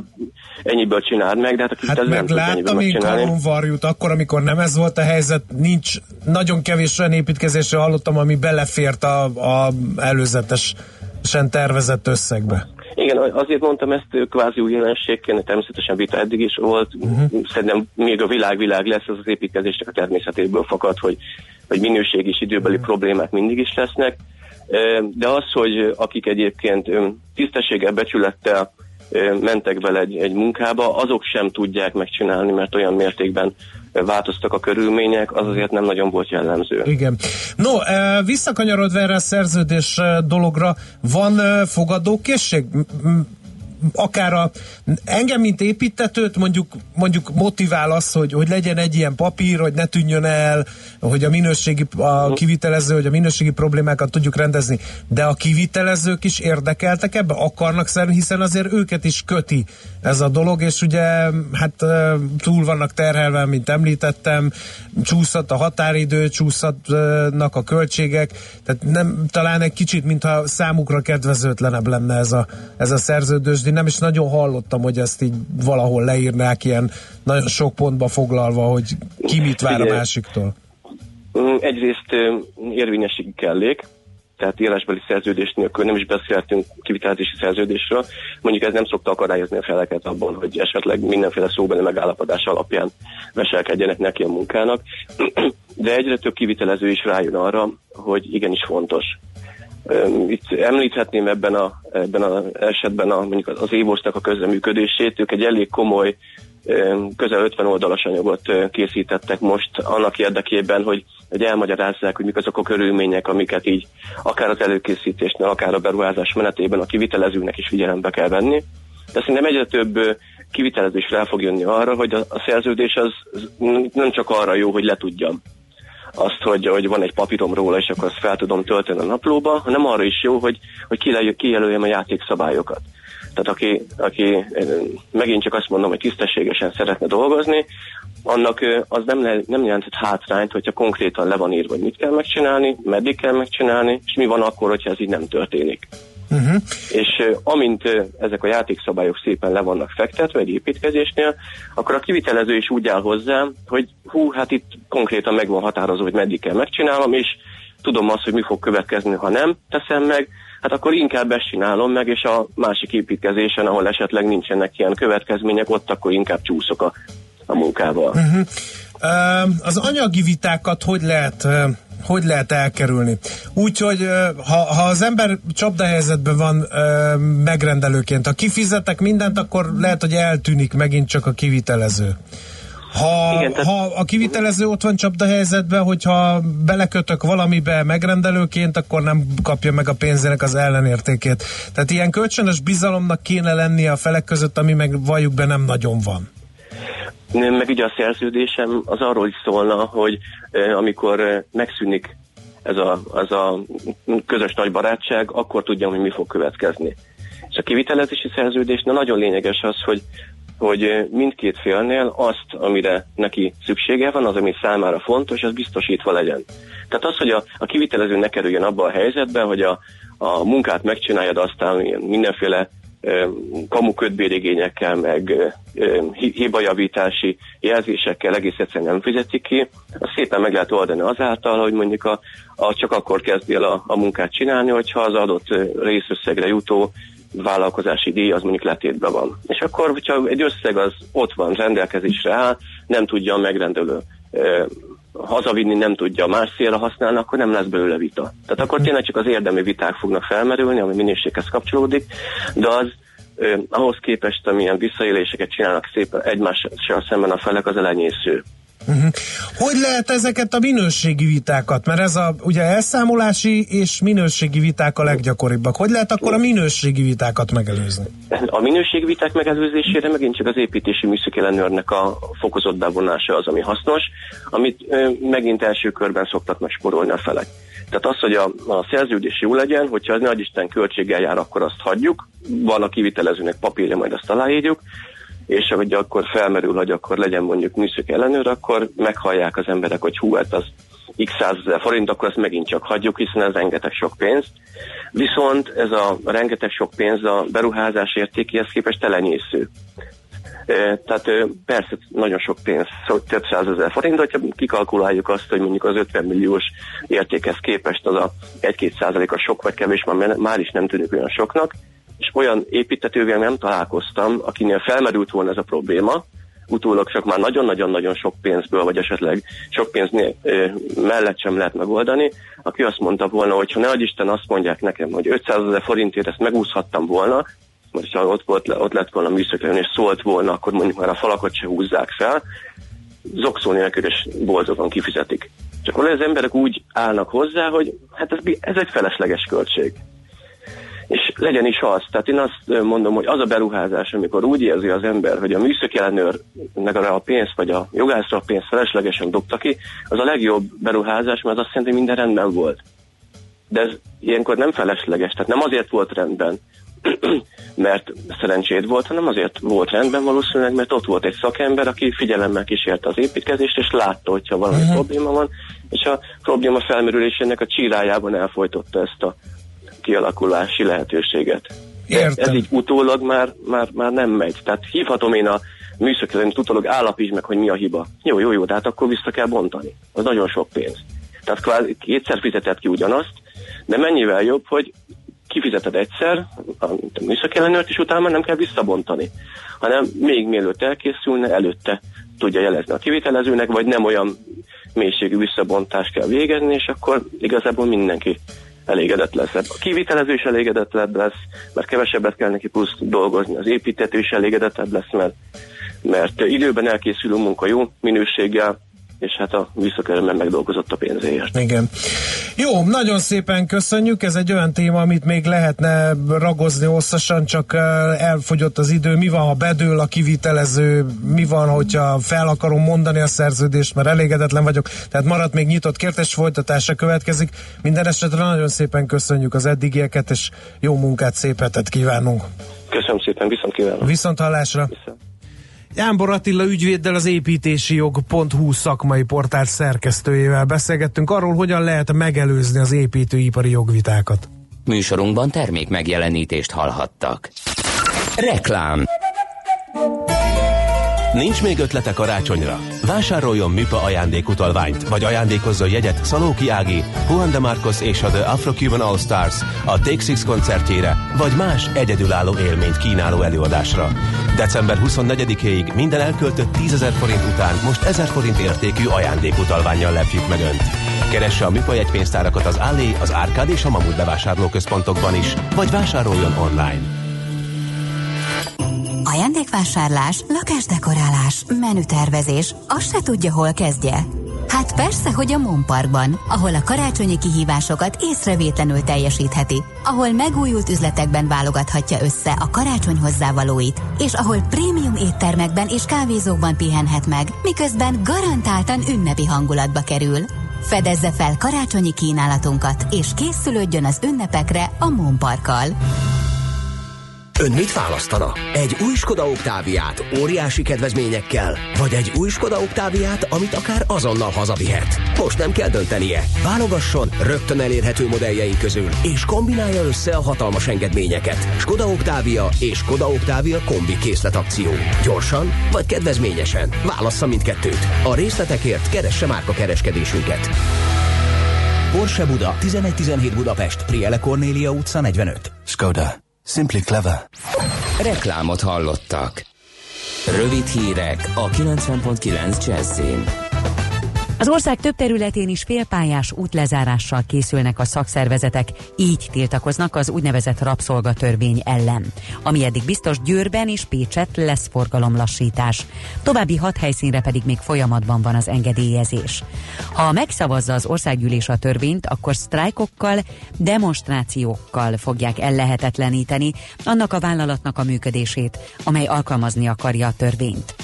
ennyiből csináld meg, de hát a Hát nem meg ennyiből láttam én kalomvarjút, akkor, amikor nem ez volt a helyzet, nincs, nagyon kevés olyan építkezésről hallottam, ami belefért a, a előzetesen tervezett összegbe. Igen, azért mondtam ezt kvázi új jelenségként, természetesen vita eddig is volt. Uh-huh. Szerintem még a világ-világ lesz, az az építkezésnek a természetéből fakad, hogy, hogy minőség és időbeli uh-huh. problémák mindig is lesznek. De az, hogy akik egyébként tisztességgel, becsülettel mentek vele egy, egy munkába, azok sem tudják megcsinálni, mert olyan mértékben változtak a körülmények, az azért nem nagyon volt jellemző. Igen. No, visszakanyarodva erre a szerződés dologra, van fogadókészség? Akár a, engem, mint építetőt mondjuk, mondjuk motivál az, hogy, hogy legyen egy ilyen papír, hogy ne tűnjön el, hogy a minőségi, a kivitelező, hogy a minőségi problémákat tudjuk rendezni. De a kivitelezők is érdekeltek ebbe? Akarnak szerni, hiszen azért őket is köti ez a dolog, és ugye hát túl vannak terhelve, mint említettem, csúszott a határidő, csúszhatnak a költségek, tehát nem, talán egy kicsit, mintha számukra kedvezőtlenebb lenne ez a, ez a szerződés, de nem is nagyon hallottam, hogy ezt így valahol leírnák ilyen nagyon sok pontba foglalva, hogy ki mit vár a másiktól. Mm, Egyrészt ö, érvényességi kellék, tehát írásbeli szerződés nélkül nem is beszéltünk kivitelezési szerződésről. Mondjuk ez nem szokta akadályozni a feleket abban, hogy esetleg mindenféle szóbeli megállapodás alapján veselkedjenek neki a munkának. [clears throat] De egyre több kivitelező is rájön arra, hogy igenis fontos. Itt említhetném ebben a, ebben az esetben a, mondjuk az évosznak a közreműködését. Ők egy elég komoly, közel 50 oldalas anyagot készítettek most annak érdekében, hogy, hogy elmagyarázzák, hogy mik azok a körülmények, amiket így akár az előkészítésnél, akár a beruházás menetében a kivitelezőnek is figyelembe kell venni. De szerintem egyre több is rá fog jönni arra, hogy a, a szerződés az nem csak arra jó, hogy letudjam azt, hogy, hogy van egy papírom róla, és akkor azt fel tudom tölteni a naplóba, hanem arra is jó, hogy, hogy kijelöl- kijelöljem a játékszabályokat. Tehát aki, aki megint csak azt mondom, hogy tisztességesen szeretne dolgozni, annak az nem, le, nem jelentett hátrányt, hogyha konkrétan le van írva, hogy mit kell megcsinálni, meddig kell megcsinálni, és mi van akkor, hogyha ez így nem történik. Uh-huh. És amint ezek a játékszabályok szépen le vannak fektetve egy építkezésnél, akkor a kivitelező is úgy áll hozzá, hogy hú, hát itt konkrétan meg van határozó, hogy meddig kell megcsinálnom, és tudom azt, hogy mi fog következni, ha nem teszem meg, hát akkor inkább ezt csinálom meg, és a másik építkezésen, ahol esetleg nincsenek ilyen következmények, ott akkor inkább csúszok a, a munkával. Uh-huh. Uh, az anyagi vitákat hogy lehet hogy lehet elkerülni? Úgyhogy ha, ha az ember csapdahelyzetben van megrendelőként, ha kifizetek mindent, akkor lehet, hogy eltűnik megint csak a kivitelező. Ha, Igen, tehát- ha a kivitelező ott van csapdahelyzetben, hogyha belekötök valamibe megrendelőként, akkor nem kapja meg a pénzének az ellenértékét. Tehát ilyen kölcsönös bizalomnak kéne lennie a felek között, ami meg valljuk be nem nagyon van. Meg ugye a szerződésem az arról is szólna, hogy amikor megszűnik ez a, az a közös nagy barátság, akkor tudjam, hogy mi fog következni. És a kivitelezési szerződésnél nagyon lényeges az, hogy, hogy mindkét félnél azt, amire neki szüksége van, az, ami számára fontos, az biztosítva legyen. Tehát az, hogy a, a kivitelező ne kerüljön abba a helyzetbe, hogy a, a munkát megcsinálja, de aztán mindenféle ö, kamu kötbérigényekkel, meg hibajavítási jelzésekkel egész egyszerűen nem fizetik ki. Azt szépen meg lehet oldani azáltal, hogy mondjuk a, a csak akkor kezdi el a, a munkát csinálni, hogyha az adott részösszegre jutó vállalkozási díj az mondjuk letétben van. És akkor, hogyha egy összeg az ott van, rendelkezésre áll, nem tudja a megrendelő hazavinni, nem tudja más célra használni, akkor nem lesz belőle vita. Tehát akkor tényleg csak az érdemi viták fognak felmerülni, ami minőséghez kapcsolódik, de az ö, ahhoz képest, amilyen visszaéléseket csinálnak szépen egymással szemben a felek, az elenyésző. Uh-huh. Hogy lehet ezeket a minőségi vitákat? Mert ez a ugye elszámolási és minőségi viták a leggyakoribbak. Hogy lehet akkor a minőségi vitákat megelőzni? A minőségi viták megelőzésére megint csak az építési műszaki ellenőrnek a fokozott bevonása az, ami hasznos, amit megint első körben szoktak megsporolni a felek. Tehát az, hogy a, a szerződés jó legyen, hogyha az nagy Isten költséggel jár, akkor azt hagyjuk, van a kivitelezőnek papírja, majd azt aláírjuk, és hogy akkor felmerül, hogy akkor legyen mondjuk műszaki ellenőr, akkor meghallják az emberek, hogy hú, hát az x százezer forint, akkor azt megint csak hagyjuk, hiszen ez rengeteg sok pénz. Viszont ez a rengeteg sok pénz a beruházás értékéhez képest telenyésző. Tehát persze nagyon sok pénz, szóval több százezer forint, hogyha kikalkuláljuk azt, hogy mondjuk az 50 milliós értékhez képest az a 1-2 százaléka sok vagy kevés, már, már is nem tűnik olyan soknak, olyan építetővel nem találkoztam, akinél felmerült volna ez a probléma, utólag csak már nagyon-nagyon-nagyon sok pénzből, vagy esetleg sok pénznél ö, mellett sem lehet megoldani, aki azt mondta volna, hogy ha ne Isten azt mondják nekem, hogy 500 ezer forintért ezt megúszhattam volna, vagy ha ott, volt, ott lett volna műszakleven és szólt volna, akkor mondjuk már a falakat se húzzák fel, zokszó nélkül és boldogan kifizetik. Csak az emberek úgy állnak hozzá, hogy hát ez, ez egy felesleges költség és legyen is az. Tehát én azt mondom, hogy az a beruházás, amikor úgy érzi az ember, hogy a műszaki ellenőrnek a pénzt, vagy a jogászra a pénzt feleslegesen dobta ki, az a legjobb beruházás, mert az azt jelenti, hogy minden rendben volt. De ez ilyenkor nem felesleges, tehát nem azért volt rendben, [clears throat] mert szerencséd volt, hanem azért volt rendben valószínűleg, mert ott volt egy szakember, aki figyelemmel kísérte az építkezést, és látta, hogyha valami uh-huh. probléma van, és a probléma felmerülésének a csírájában elfolytotta ezt a kialakulási lehetőséget. Értem. Ez így utólag már, már, már nem megy. Tehát hívhatom én a műszaki utólag állapíts meg, hogy mi a hiba. Jó, jó, jó, tehát akkor vissza kell bontani. Az nagyon sok pénz. Tehát kvázi kétszer fizetett ki ugyanazt, de mennyivel jobb, hogy kifizeted egyszer a műszaki ellenőrt, és utána már nem kell visszabontani, hanem még mielőtt elkészülne, előtte tudja jelezni a kivitelezőnek, vagy nem olyan mélységű visszabontást kell végezni, és akkor igazából mindenki elégedett lesz. A kivitelező is elégedettebb lesz, mert kevesebbet kell neki plusz dolgozni. Az építető is elégedettebb lesz, mert, mert időben elkészülő munka jó minőséggel, és hát a visszakerülben megdolgozott a pénzéért. Igen. Jó, nagyon szépen köszönjük, ez egy olyan téma, amit még lehetne ragozni hosszasan, csak elfogyott az idő. Mi van, ha bedől a kivitelező, mi van, hogyha fel akarom mondani a szerződést, mert elégedetlen vagyok, tehát maradt még nyitott kérdés, folytatása következik. Minden esetre nagyon szépen köszönjük az eddigieket, és jó munkát, szép hetet kívánunk. Köszönöm szépen, viszont kívánok. Viszont hallásra. Viszont. Jánbor Attila ügyvéddel az építési jog.hu szakmai portál szerkesztőjével beszélgettünk arról, hogyan lehet megelőzni az építőipari jogvitákat. Műsorunkban termék megjelenítést hallhattak. Reklám Nincs még ötlete karácsonyra? Vásároljon MIPA ajándékutalványt, vagy ajándékozzon jegyet Szalóki Ági, Juan de Marcos és a The Afro-Cuban All Stars a Take Six koncertjére, vagy más egyedülálló élményt kínáló előadásra. December 24-ig minden elköltött 10 forint után most 1000 forint értékű ajándékutalványjal lepjük meg Önt. Keresse a MIPA jegypénztárakat az Allé, az Árkád és a Mamut bevásárlóközpontokban is, vagy vásároljon online. Ajándékvásárlás, lakásdekorálás, menütervezés, azt se tudja, hol kezdje. Hát persze, hogy a Monparkban, ahol a karácsonyi kihívásokat észrevétlenül teljesítheti, ahol megújult üzletekben válogathatja össze a karácsony hozzávalóit, és ahol prémium éttermekben és kávézókban pihenhet meg, miközben garantáltan ünnepi hangulatba kerül. Fedezze fel karácsonyi kínálatunkat, és készülődjön az ünnepekre a Monparkkal. Ön mit választana? Egy új Skoda Octaviát óriási kedvezményekkel, vagy egy új Skoda Octaviát, amit akár azonnal hazavihet? Most nem kell döntenie. Válogasson rögtön elérhető modelljeink közül, és kombinálja össze a hatalmas engedményeket. Skoda Octavia és Skoda Octavia kombi készletakció. Gyorsan vagy kedvezményesen. Válassza mindkettőt. A részletekért keresse márka kereskedésünket. Porsche Buda, 1117 Budapest, Priele Cornélia utca 45. Skoda. Simply clever. Reklámot hallottak. Rövid hírek a 90.9 Jazzin. Az ország több területén is félpályás útlezárással készülnek a szakszervezetek, így tiltakoznak az úgynevezett rabszolgatörvény ellen. Ami eddig biztos Győrben és Pécset lesz forgalomlassítás. További hat helyszínre pedig még folyamatban van az engedélyezés. Ha megszavazza az országgyűlés a törvényt, akkor sztrájkokkal, demonstrációkkal fogják ellehetetleníteni annak a vállalatnak a működését, amely alkalmazni akarja a törvényt.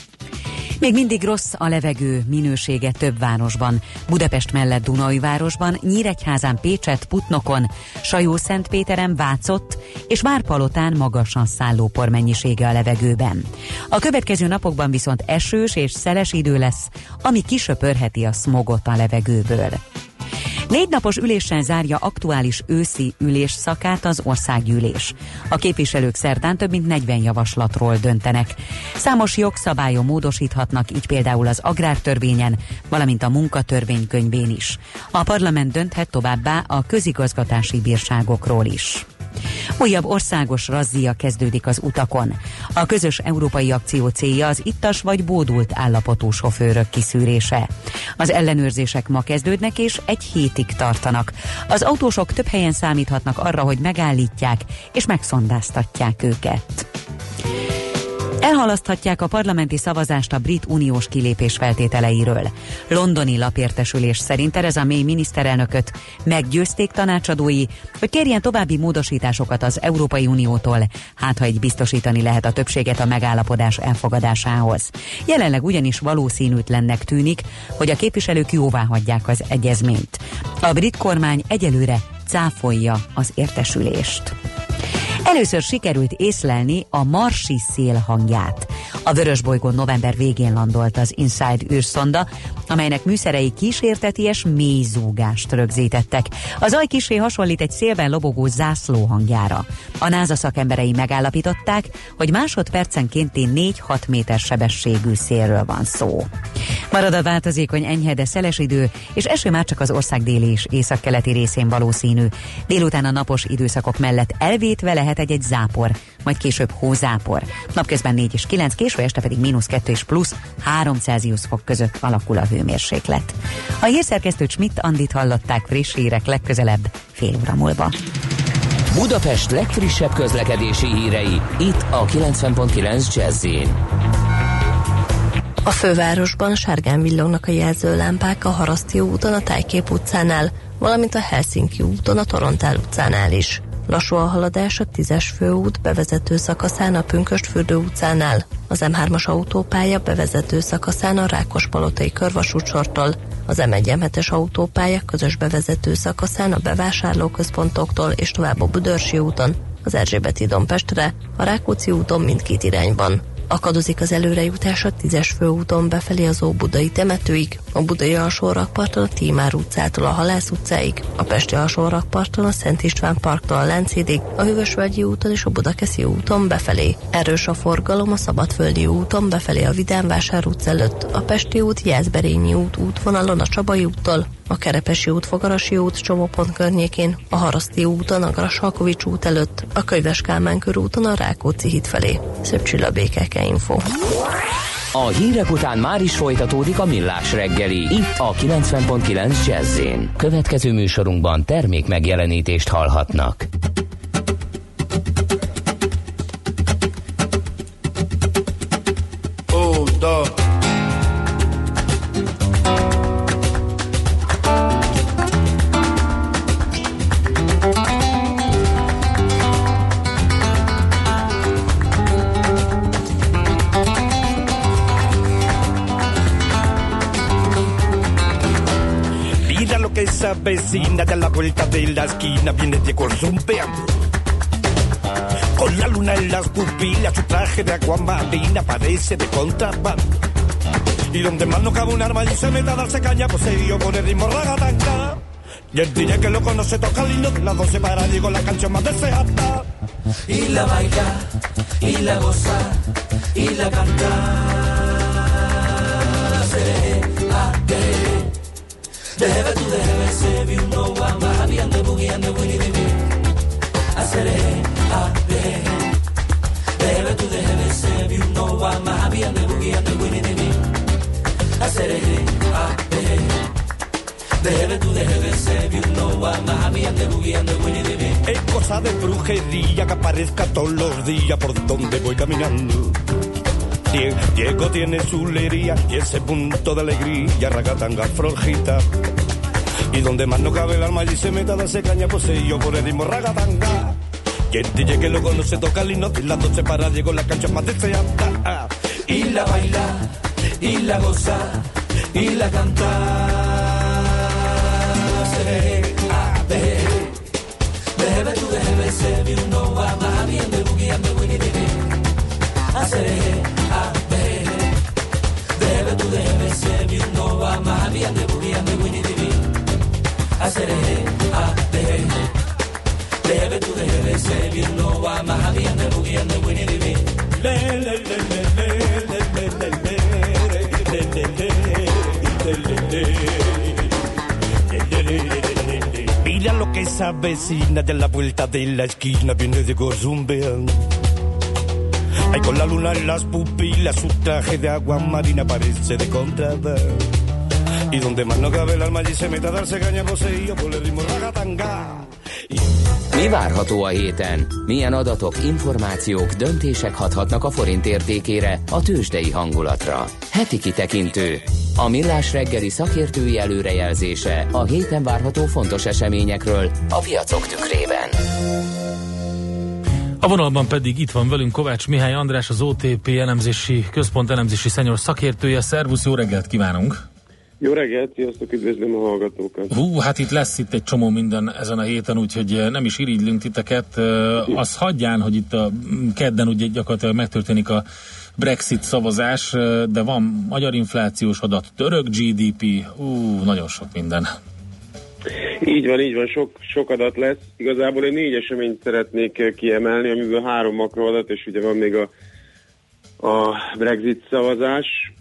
Még mindig rossz a levegő minősége több városban. Budapest mellett Dunajvárosban, Nyíregyházán, Pécset, Putnokon, Sajó-Szentpéteren, Vácott és Várpalotán magasan szálló por mennyisége a levegőben. A következő napokban viszont esős és szeles idő lesz, ami kisöpörheti a smogot a levegőből. Négy napos ülésen zárja aktuális őszi ülés szakát az országgyűlés. A képviselők szerdán több mint 40 javaslatról döntenek. Számos jogszabályon módosíthatnak, így például az agrártörvényen, valamint a munkatörvénykönyvén is. A parlament dönthet továbbá a közigazgatási bírságokról is. Újabb országos razzia kezdődik az utakon. A közös európai akció célja az ittas vagy bódult állapotú sofőrök kiszűrése. Az ellenőrzések ma kezdődnek és egy hétig tartanak. Az autósok több helyen számíthatnak arra, hogy megállítják és megszondáztatják őket. Elhalaszthatják a parlamenti szavazást a brit uniós kilépés feltételeiről. Londoni lapértesülés szerint Tereza May miniszterelnököt meggyőzték tanácsadói, hogy kérjen további módosításokat az Európai Uniótól, hát ha így biztosítani lehet a többséget a megállapodás elfogadásához. Jelenleg ugyanis valószínűtlennek tűnik, hogy a képviselők jóvá hagyják az egyezményt. A brit kormány egyelőre cáfolja az értesülést. Először sikerült észlelni a marsi szél hangját. A Vörösbolygón november végén landolt az Inside űrszonda, amelynek műszerei kísérteties mély zúgást rögzítettek. Az aj kisé hasonlít egy szélben lobogó zászló hangjára. A NASA szakemberei megállapították, hogy másodpercenkénti 4-6 méter sebességű szélről van szó. Marad a változékony enyhe, de szeles idő, és eső már csak az ország déli és északkeleti részén valószínű. Délután a napos időszakok mellett elvétve lehet egy-egy zápor, majd később hózápor. Napközben 4 és 9, késő este pedig mínusz 2 és plusz 3 Celsius fok között alakul a hőmérséklet. A hírszerkesztő Schmidt Andit hallották friss hírek legközelebb fél óra múlva. Budapest legfrissebb közlekedési hírei itt a 90.9 jazz a fővárosban sárgán villognak a jelzőlámpák a Haraszti úton, a Tájkép utcánál, valamint a Helsinki úton, a Torontál utcánál is. Lassú a haladás a 10-es főút bevezető szakaszán a Pünköstfürdő utcánál, az M3-as autópálya bevezető szakaszán a Rákospalotai körvasútsortól, az M1 autópálya közös bevezető szakaszán a bevásárlóközpontoktól és tovább a Budörsi úton, az Erzsébeti Dompestre, a Rákóczi úton mindkét irányban. Akadozik az előrejutás a tízes főúton befelé az Óbudai temetőig, a Budai alsórakparton a Tímár utcától a Halász utcáig, a Pesti alsórakparton a Szent István parktól a Lánchídig, a Hűvösvölgyi úton és a Budakeszi úton befelé. Erős a forgalom a Szabadföldi úton befelé a Vidánvásár utca előtt, a Pesti út Jászberényi út útvonalon a Csabai úttól, a Kerepesi út, Fogarasi út csomópont környékén, a Haraszti úton, a Grassalkovics út előtt, a Könyves Kálmán körúton a Rákóczi híd felé. Szép csilla békeke info. A hírek után már is folytatódik a millás reggeli, itt a 90.9 jazz Következő műsorunkban termék megjelenítést hallhatnak. Oh, dog. Vecina de la vuelta de la esquina viene Diego zumbeando. Con la luna en las pupilas, su traje de marina parece de contrabando. Y donde más no cabe un arma y se meta a darse caña, pues se dio con el ritmo ragatanga. Y el día que lo conoce toca lindo, de las dos se para, digo la canción más deseada. Y la baila, y la goza, y la canta. Debe to the heaven, save you know I'm happy and the boogie and the winnie the me. I said, hey, ah, hey. Debe to the heaven, save you know I'm happy and the boogie and the winnie the me. I said, hey, ah, hey. Debe to the heaven, save you know I'm happy and the winnie. Es cosa de brujería que aparezca todos los días por donde voy caminando Die- Diego tiene su y ese punto de alegría, ragatanga florjita. Y donde más no cabe el alma y se meta darse caña, pues yo por el ritmo ragatanga. Y el DJ que lo conoce toca el y las doce para llegó la cancha más deseada. Y la baila, y la goza, y la canta. Debe tú, debe ser, you know I'm happy and the boogie and debe tú, debe ser, you know I'm happy and the boogie and the winnie the bee. Ah, seré, ah, debe, debe tú, debe ser, you know I'm happy and the boogie and the winnie the bee. Le, le, le, le, le, le, le, le, le, le, le, le, le, le, le, le. Mira lo que esa vecina de la vuelta de la esquina viene de gozumbeando. Ay, con la luna en las pupilas, su traje de agua marina parece de contrada. Y donde más no cabe el alma allí se mete a darse caña poseído por el ritmo ragatanga. Mi várható a héten? Milyen adatok, információk, döntések hathatnak a forint értékére, a tőzsdei hangulatra? Heti kitekintő. A millás reggeli szakértői előrejelzése a héten várható fontos eseményekről a piacok tükrében. A vonalban pedig itt van velünk Kovács Mihály András, az OTP elemzési központ elemzési szenyor szakértője. Szervusz, jó reggelt kívánunk! Jó reggelt, sziasztok, üdvözlöm a hallgatókat. Hú, hát itt lesz itt egy csomó minden ezen a héten, úgyhogy eh, nem is irigylünk titeket. Eh, Az hagyján, hogy itt a mm, kedden ugye gyakorlatilag megtörténik a Brexit szavazás, eh, de van magyar inflációs adat, török GDP, ú, nagyon sok minden. Így van, így van, sok, sok adat lesz. Igazából én négy eseményt szeretnék kiemelni, amiből három makroadat, és ugye van még a, a Brexit szavazás.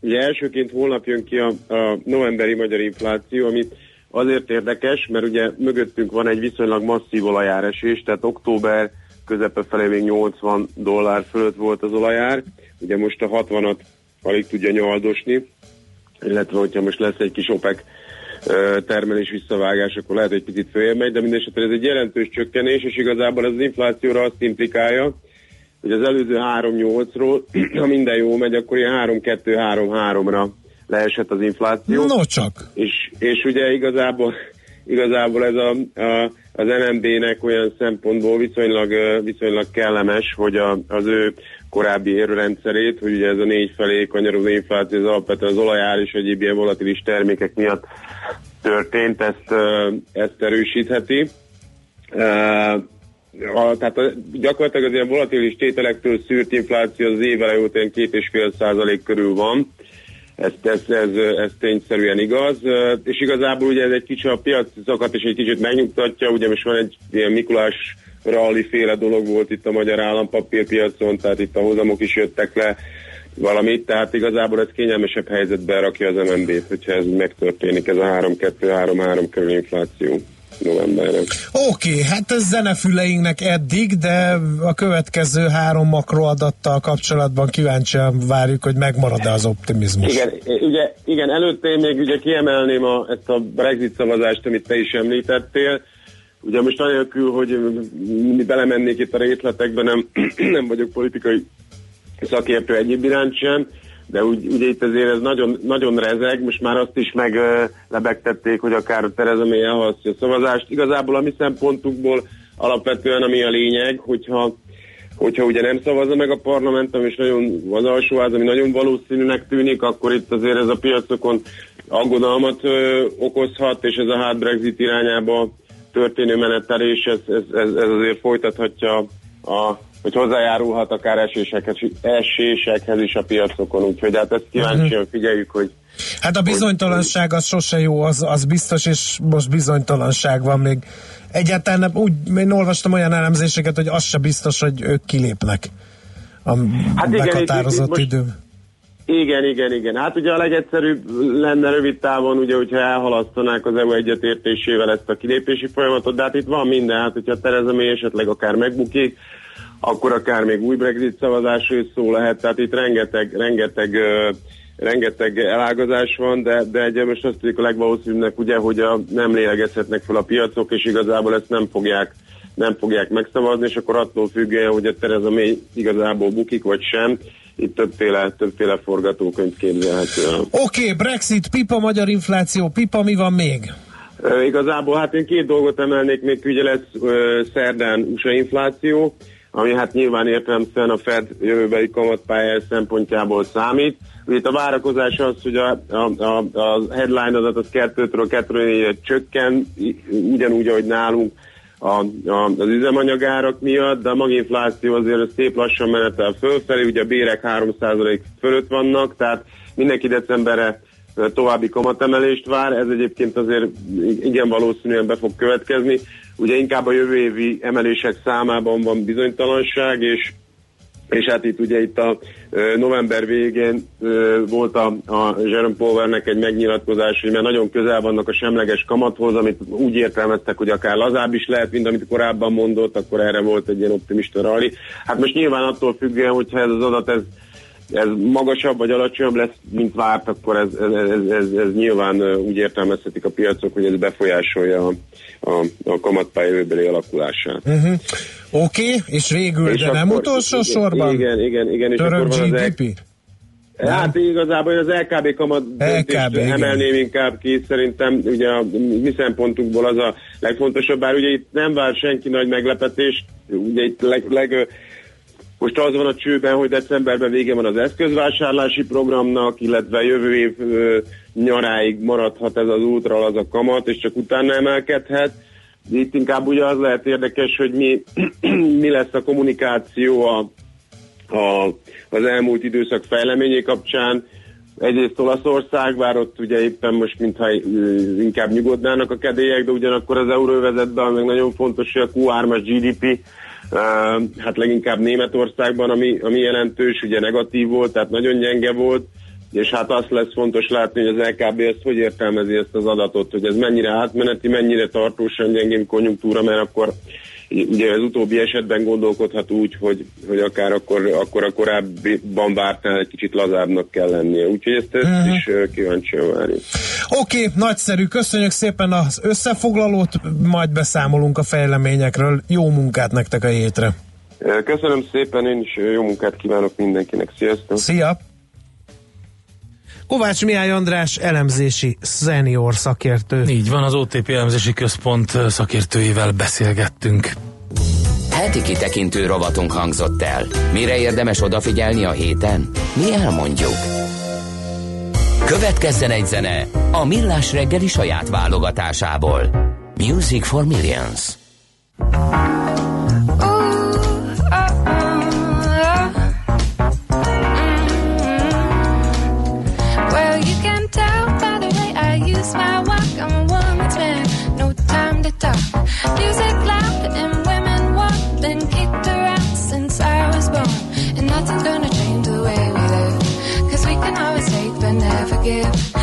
Ugye elsőként holnap jön ki a, a novemberi magyar infláció, amit azért érdekes, mert ugye mögöttünk van egy viszonylag masszív olajáresés, tehát október közepe felé még 80 dollár fölött volt az olajár, ugye most a 60-at alig tudja nyaldosni, illetve hogyha most lesz egy kis OPEC termelés visszavágás, akkor lehet, hogy picit följebb megy, de mindenesetre ez egy jelentős csökkenés, és igazából ez az inflációra azt implikálja, hogy az előző 3-8-ról, [clears throat] ha minden jó megy, akkor ilyen 3-2-3-3-ra leesett az infláció. No csak. És, és ugye igazából, igazából ez a, a, az NMB-nek olyan szempontból viszonylag, viszonylag kellemes, hogy a, az ő korábbi érrendszerét, hogy ugye ez a négy felé kanyarodó infláció, az alapvetően az olajár és egyéb ilyen volatilis termékek miatt történt, ezt, ezt erősítheti. A, tehát a, gyakorlatilag az ilyen volatilis tételektől szűrt infláció az év és fél százalék körül van. Ez, ez, ez, ez tényszerűen igaz, és igazából ugye ez egy kicsit a piacokat is egy kicsit megnyugtatja, ugye most van egy ilyen Mikulás rally féle dolog volt itt a magyar állampapírpiacon, tehát itt a hozamok is jöttek le valamit, tehát igazából ez kényelmesebb helyzetbe rakja az MNB-t, hogyha ez megtörténik, ez a 3-2-3-3 körül infláció novemberre. Oké, okay, hát ez zenefüleinknek eddig, de a következő három makroadattal kapcsolatban kíváncsian várjuk, hogy megmarad-e az optimizmus. Igen, ugye, igen, előtte én még ugye kiemelném a, ezt a Brexit szavazást, amit te is említettél. Ugye most anélkül, hogy mi belemennék itt a részletekbe, nem, [clears throat] nem vagyok politikai szakértő egyéb iránt sem, de úgy, ugye itt azért ez nagyon, nagyon rezeg, most már azt is meglebegtették, hogy akár Tereza May elhalasztja a szavazást. Igazából a mi szempontunkból alapvetően ami a lényeg, hogyha hogyha ugye nem szavazza meg a parlament, ami is nagyon az alsóház, ami nagyon valószínűnek tűnik, akkor itt azért ez a piacokon aggodalmat ö, okozhat, és ez a hard Brexit irányába történő menetelés, ez, ez, ez, ez azért folytathatja a hogy hozzájárulhat akár esésekhez, esésekhez is a piacokon, úgyhogy hát ezt kíváncsian figyeljük, hogy Hát a bizonytalanság az sose jó, az, az biztos, és most bizonytalanság van még. Egyáltalán nem, úgy, én olvastam olyan elemzéseket, hogy az se biztos, hogy ők kilépnek a Hát igen, meghatározott itt- itt most-. Igen, igen, igen. Hát ugye a legegyszerűbb lenne rövid távon, ugye, hogyha elhalasztanák az EU egyetértésével ezt a kilépési folyamatot, de hát itt van minden, hát hogyha Tereza May esetleg akár megbukik, akkor akár még új Brexit szavazásról is szó lehet, tehát itt rengeteg, rengeteg rengeteg elágazás van, de, de egy most azt tudjuk a legvalószínűbbnek ugye, hogy a, nem lélegezhetnek fel a piacok, és igazából ezt nem fogják nem fogják megszavazni, és akkor attól függően, hogy a Tereza May igazából bukik, vagy sem, itt többféle, többféle forgatókönyv képzelhető. el. Oké, okay, Brexit, pipa, magyar infláció, pipa, mi van még? Ö, Igazából hát én két dolgot emelnék még, ugye lesz ö, szerdán USA infláció, ami hát nyilván értelemszerűen a Fed jövőbeli kamatpályája szempontjából számít. Ugye itt a várakozás az, hogy a, a, a, a headline adat az 2-től 2 csökken, ugyanúgy, ahogy nálunk a, a, az üzemanyagárak miatt, de a maginfláció azért az szép lassan menetel fölfelé, ugye a bérek 3% fölött vannak, tehát mindenki decemberre további kamatemelést vár, ez egyébként azért igen valószínűen be fog következni. Ugye inkább a jövő évi emelések számában van bizonytalanság, és és hát itt ugye itt a november végén volt a, a Jerome Powellnek egy megnyilatkozás, hogy mert nagyon közel vannak a semleges kamathoz, amit úgy értelmeztek, hogy akár lazább is lehet, mint amit korábban mondott, akkor erre volt egy ilyen optimista rally. Hát most nyilván attól függően, hogyha ez az adat ez, ez magasabb vagy alacsonyabb lesz, mint várt, akkor ez, ez, ez, ez, ez nyilván úgy értelmezhetik a piacok, hogy ez befolyásolja a, a, a kamatpálya jövőbeli alakulását. Uh-huh. Oké, okay, és végül, És de nem akkor- utolsó igen, sorban? Igen, igen, igen. És Török akkor van az GDP? Hát igazából az LKB kamat igen. emelném inkább ki, szerintem ugye a mi szempontunkból az a legfontosabb, bár ugye itt nem vár senki nagy meglepetést, ugye itt leg, leg, most az van a csőben, hogy decemberben vége van az eszközvásárlási programnak, illetve jövő év ö, nyaráig maradhat ez az útra az a kamat, és csak utána emelkedhet. Itt inkább ugye az lehet érdekes, hogy mi, [clears throat] mi lesz a kommunikáció a, a, az elmúlt időszak fejleményé kapcsán. Egyrészt Olaszország, bár ott ugye éppen most mintha inkább nyugodnának a kedélyek, de ugyanakkor az euróvezetben meg nagyon fontos, hogy a Q3-as GDP hát leginkább Németországban, ami, ami jelentős, ugye negatív volt, tehát nagyon gyenge volt, és hát azt lesz fontos látni, hogy az LKB ezt hogy értelmezi ezt az adatot, hogy ez mennyire átmeneti, mennyire tartósan gyengén konjunktúra, mert akkor ugye az utóbbi esetben gondolkodhat úgy, hogy, hogy akár akkor, akkor a korábbiban vártál egy kicsit lazábbnak kell lennie. Úgyhogy ezt, ezt Mhm. is kíváncsian várjuk. Oké, okay, nagyszerű, köszönjük szépen az összefoglalót, majd beszámolunk a fejleményekről. Jó munkát nektek a hétre. Köszönöm szépen, én is jó munkát kívánok mindenkinek. Sziasztok! Szia! Kovács Mihály András elemzési szenior szakértő. Így van, az OTP elemzési központ szakértőivel beszélgettünk. Heti kitekintő rovatunk hangzott el. Mire érdemes odafigyelni a héten? Mi elmondjuk. Következzen egy zene a Millás reggeli saját válogatásából. Music for Millions. Music loud and women walk, been kicked around since I was born. And nothing's gonna change the way we live. Cause we can always take but never give.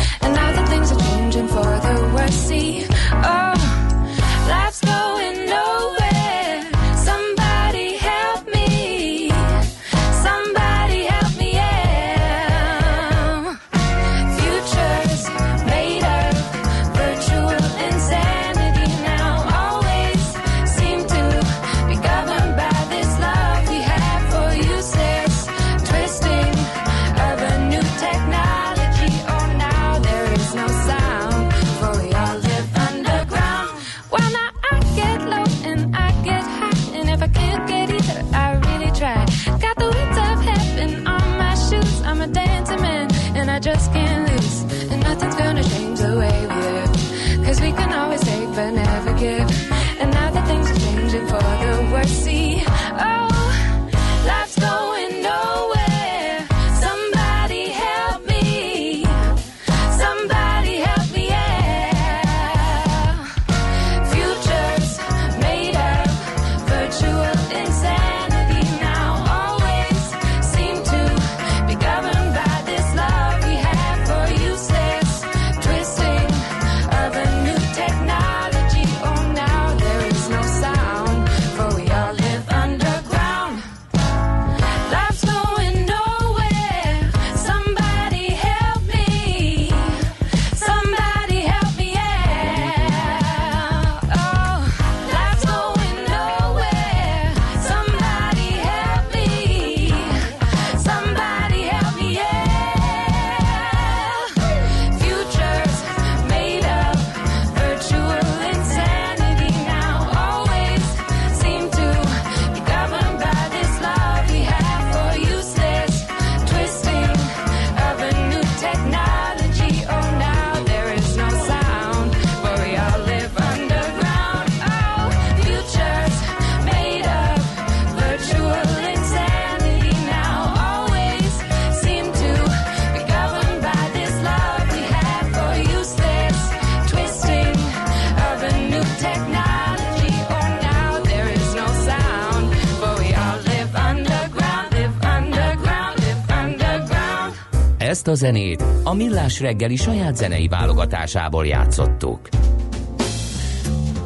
Ezt a zenét a Millás reggeli saját zenei válogatásából játszottuk.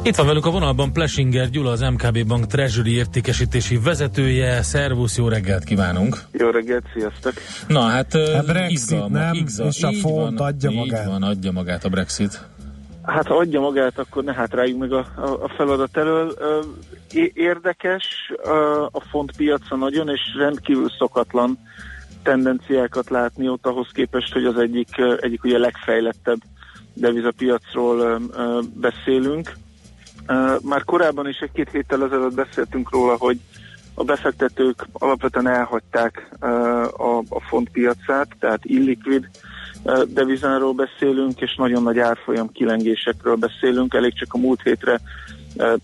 Itt van velünk a vonalban Plesinger Gyula, az MKB Bank Treasury értékesítési vezetője. Szervusz, jó reggelt kívánunk! Jó reggelt, sziasztok! Na hát, A Brexit izgalma, nem, igza, és a font van, adja így magát. van, adja magát a Brexit. Hát ha adja magát, akkor ne hátráljunk meg a, a, a feladat elől. Érdekes a fontpiaca nagyon, és rendkívül szokatlan tendenciákat látni ott ahhoz képest, hogy az egyik, egyik ugye legfejlettebb devizapiacról beszélünk. Már korábban is egy-két héttel ezelőtt beszéltünk róla, hogy a befektetők alapvetően elhagyták a, a fontpiacát, tehát illiquid ö, devizáról beszélünk, és nagyon nagy árfolyam kilengésekről beszélünk. Elég csak a múlt hétre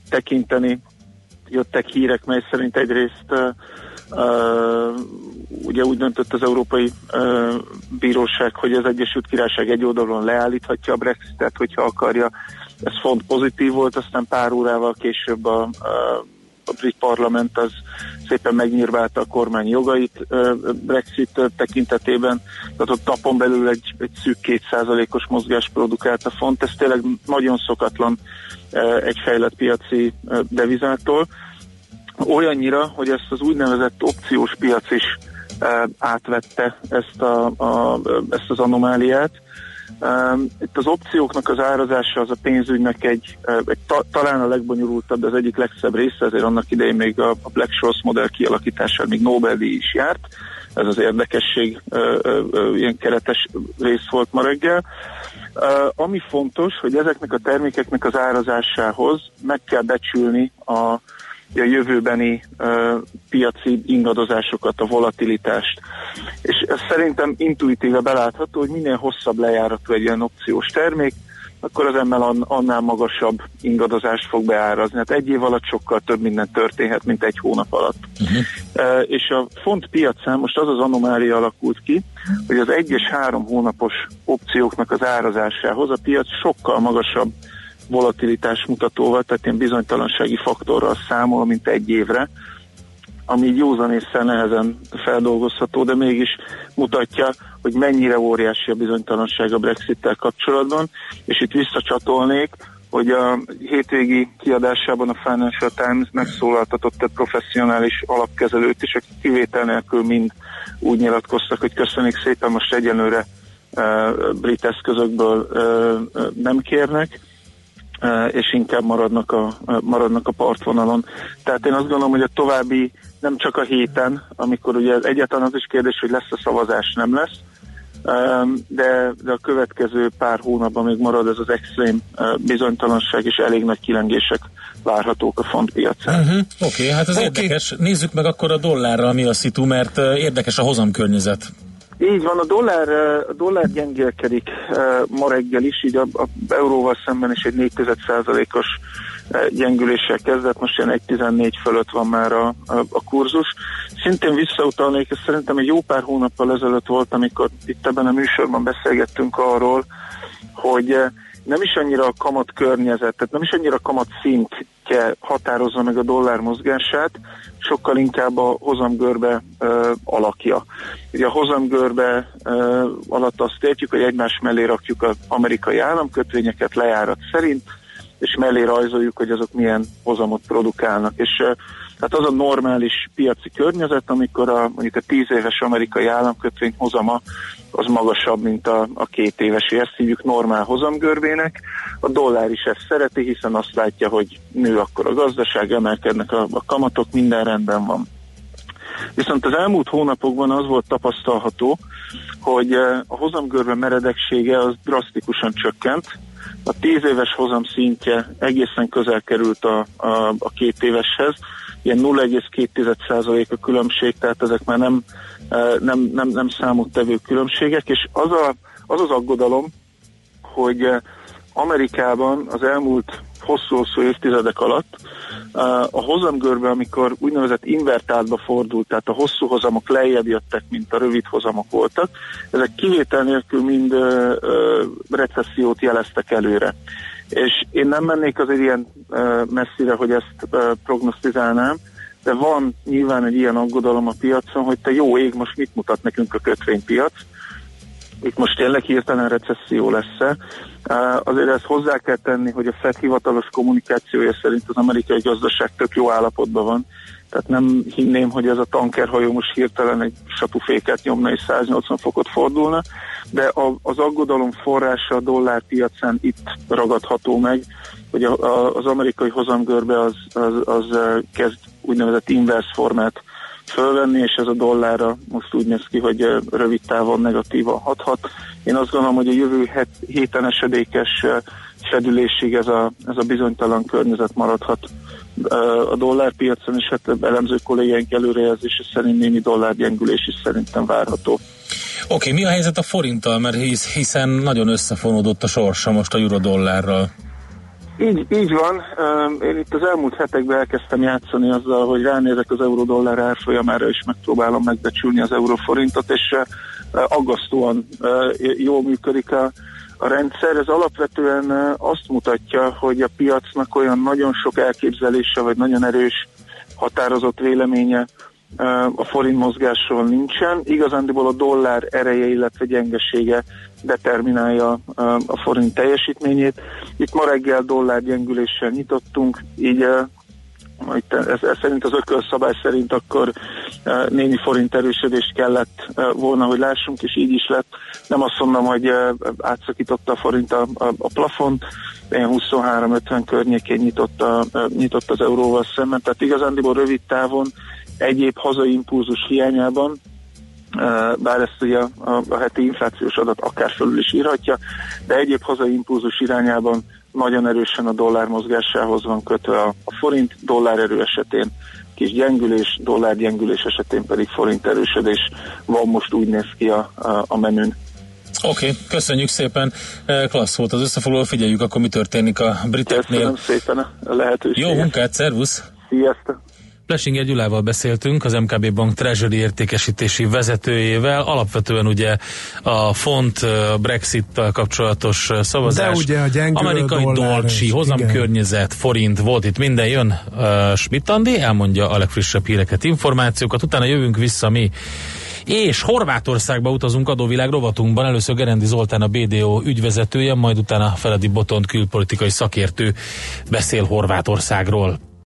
tekinteni. Jöttek hírek, mely szerint egyrészt ugye úgy döntött az Európai Bíróság, hogy az Egyesült Királyság egy oldalon leállíthatja a Brexitet, hogyha akarja. Ez font pozitív volt, aztán pár órával később a, a a brit parlament az szépen megnyírválta a kormány jogait Brexit tekintetében, tehát ott napon belül egy, egy szűk kétszázalékos mozgás produkált a font, ez tényleg nagyon szokatlan egy fejlett piaci devizától. Olyannyira, hogy ezt az úgynevezett opciós piac is ö, átvette ezt, a, a, ezt az anomáliát, itt az opcióknak az árazása az a pénzügynek egy, uh, egy ta, talán a legbonyolultabb, de az egyik legszebb része, ezért annak idején még a, a Black Scholes modell kialakításán még Nobel-díj is járt. Ez az érdekesség, uh, ilyen keretes rész volt ma reggel. Ami fontos, hogy ezeknek a termékeknek az árazásához meg kell becsülni a a jövőbeni uh, piaci ingadozásokat, a volatilitást. És ez szerintem intuitíve belátható, hogy minél hosszabb lejáratú egy ilyen opciós termék, akkor az an- annál magasabb ingadozást fog beárazni. Hát egy év alatt sokkal több minden történhet, mint egy hónap alatt. Uh, és a font piacán most az az anomália alakult ki, hogy az egy és három hónapos opcióknak az árazásához a piac sokkal magasabb volatilitás mutatóval, tehát ilyen bizonytalansági faktorral számol, mint egy évre, ami így józanésszel nehezen feldolgozható, de mégis mutatja, hogy mennyire óriási a bizonytalanság a Brexit-tel kapcsolatban, és itt visszacsatolnék, hogy a hétvégi kiadásában a Financial Times megszólaltatott egy professzionális alapkezelőt is, akik kivétel nélkül mind úgy nyilatkoztak, hogy köszönjük szépen, most egyenlőre uh, brit eszközökből uh, nem kérnek, és inkább maradnak a, maradnak a partvonalon. Tehát én azt gondolom, hogy a további, nem csak a héten, amikor ugye egyáltalán az is kérdés, hogy lesz a szavazás, nem lesz, de, de a következő pár hónapban még marad ez az extrém bizonytalanság, és elég nagy kilengések várhatók a fontpiacán. Uh-huh. Oké, okay, hát ez Oké. okay. érdekes. Nézzük meg akkor a dollárral mi a szitu, mert érdekes a hozamkörnyezet. Így van, a dollár, a dollár gyengélkedik ma reggel is, így a, a euróval szemben is egy 4%-os eh, gyengüléssel kezdett, most ilyen 1,14 fölött van már a, a, a kurzus. Szintén visszautalnék, ez szerintem egy jó pár hónappal ezelőtt volt, amikor itt ebben a műsorban beszélgettünk arról, hogy nem is annyira a kamat környezet, tehát nem is annyira a kamat szintje határozza meg a dollár mozgását, sokkal inkább a hozamgörbe ö, alakja. Ugye a hozamgörbe ö, alatt azt értjük, hogy egymás mellé rakjuk az amerikai államkötvényeket lejárat szerint, és mellé rajzoljuk, hogy azok milyen hozamot produkálnak. És ö, tehát az a normális piaci környezet, amikor a, mondjuk a 10 éves amerikai államkötvény hozama az magasabb, mint a, a két éves. Ezt hívjuk normál hozamgörbének. A dollár is ezt szereti, hiszen azt látja, hogy nő akkor a gazdaság, emelkednek a, a kamatok, minden rendben van. Viszont az elmúlt hónapokban az volt tapasztalható, hogy eh, a hozamgörbe meredeksége az drasztikusan csökkent. A 10 éves hozam szintje egészen közel került a, a, a két éveshez, ilyen 0,2% a különbség, tehát ezek már nem, eh, nem, nem, nem számottevő különbségek, és az, a, az az aggodalom, hogy eh, Amerikában az elmúlt hosszú-hosszú évtizedek alatt eh, a hozamgörbe, amikor úgynevezett invertáltba fordult, tehát a hosszú hozamok lejjebb jöttek, mint a rövid hozamok voltak, ezek kivétel nélkül mind recessziót jeleztek előre. És én nem mennék azért ilyen messzire, hogy ezt prognosztizálnám, de van nyilván egy ilyen aggodalom a piacon, hogy te jó ég, most mit mutat nekünk a kötvénypiac, itt most tényleg hirtelen recesszió lesz-e. Azért ezt hozzá kell tenni, hogy a Fed hivatalos kommunikációja szerint az amerikai gazdaság tök jó állapotban van. Tehát nem hinném, hogy ez a tankerhajó most hirtelen egy satuféket nyomna és 180 fokot fordulna, de a, az aggodalom forrása a dollárpiacán itt ragadható meg, hogy a, a, az amerikai hozamgörbe az, az, az kezd úgynevezett inverse formát fölvenni, és ez a dollárra most úgy néz ki, hogy rövid távon negatívan hathat. Én azt gondolom, hogy a jövő het, héten esedékes ö, fedülésig ez a, ez a bizonytalan környezet maradhat a dollárpiacon, és hát elemző kollégáink előrejelzése szerint némi dollárgyengülés is szerintem várható. Oké, okay, mi a helyzet a forinttal, mert hisz, hiszen nagyon összefonódott a sorsa most a eurodollárral. Így, így van. Én itt az elmúlt hetekben elkezdtem játszani azzal, hogy ránézek az euró-dollár árfolyamára, és megpróbálom megbecsülni az euróforintot, és aggasztóan jól működik a, a rendszer. Ez alapvetően azt mutatja, hogy a piacnak olyan nagyon sok elképzelése, vagy nagyon erős határozott véleménye a forint mozgásról nincsen. Igazándiból a dollár ereje, illetve gyengesége determinálja a forint teljesítményét. Itt ma reggel dollár gyengüléssel nyitottunk, így itt ez, ez szerint az ökölszabály szerint akkor uh, némi forint erősödést kellett uh, volna, hogy lássunk, és így is lett. Nem azt mondom, hogy átszakította a forint a, a, a plafont, ilyen 23-50 környékén nyitott, a, uh, nyitott az euróval szemben, tehát igazándiból rövid távon egyéb hazai impulzus hiányában bár ezt ugye a, a heti inflációs adat akár fölül is írhatja, de egyéb hazai impulzus irányában nagyon erősen a dollár mozgásához van kötve a, forint, dollár erő esetén kis gyengülés, dollár gyengülés esetén pedig forint erősödés van most úgy néz ki a, a, a menün. Oké, okay, köszönjük szépen. Eh, Klassz volt az összefoglaló, figyeljük akkor mi történik a briteknél. Köszönöm szépen a lehetőséget. Jó munkát, szervusz! Sziasztok! Plesinger Gyulával beszéltünk, az MKB Bank Treasury értékesítési vezetőjével. Alapvetően ugye a font a brexit kapcsolatos szavazás. De ugye a gyengülő Amerikai dolcsi, hozamkörnyezet, forint, volt itt minden jön. Uh, Schmidt-Andi elmondja a legfrissebb híreket, információkat, utána jövünk vissza mi és Horvátországba utazunk adóvilág rovatunkban. Először Gerendi Zoltán a BDO ügyvezetője, majd utána Feledi Botont külpolitikai szakértő beszél Horvátországról.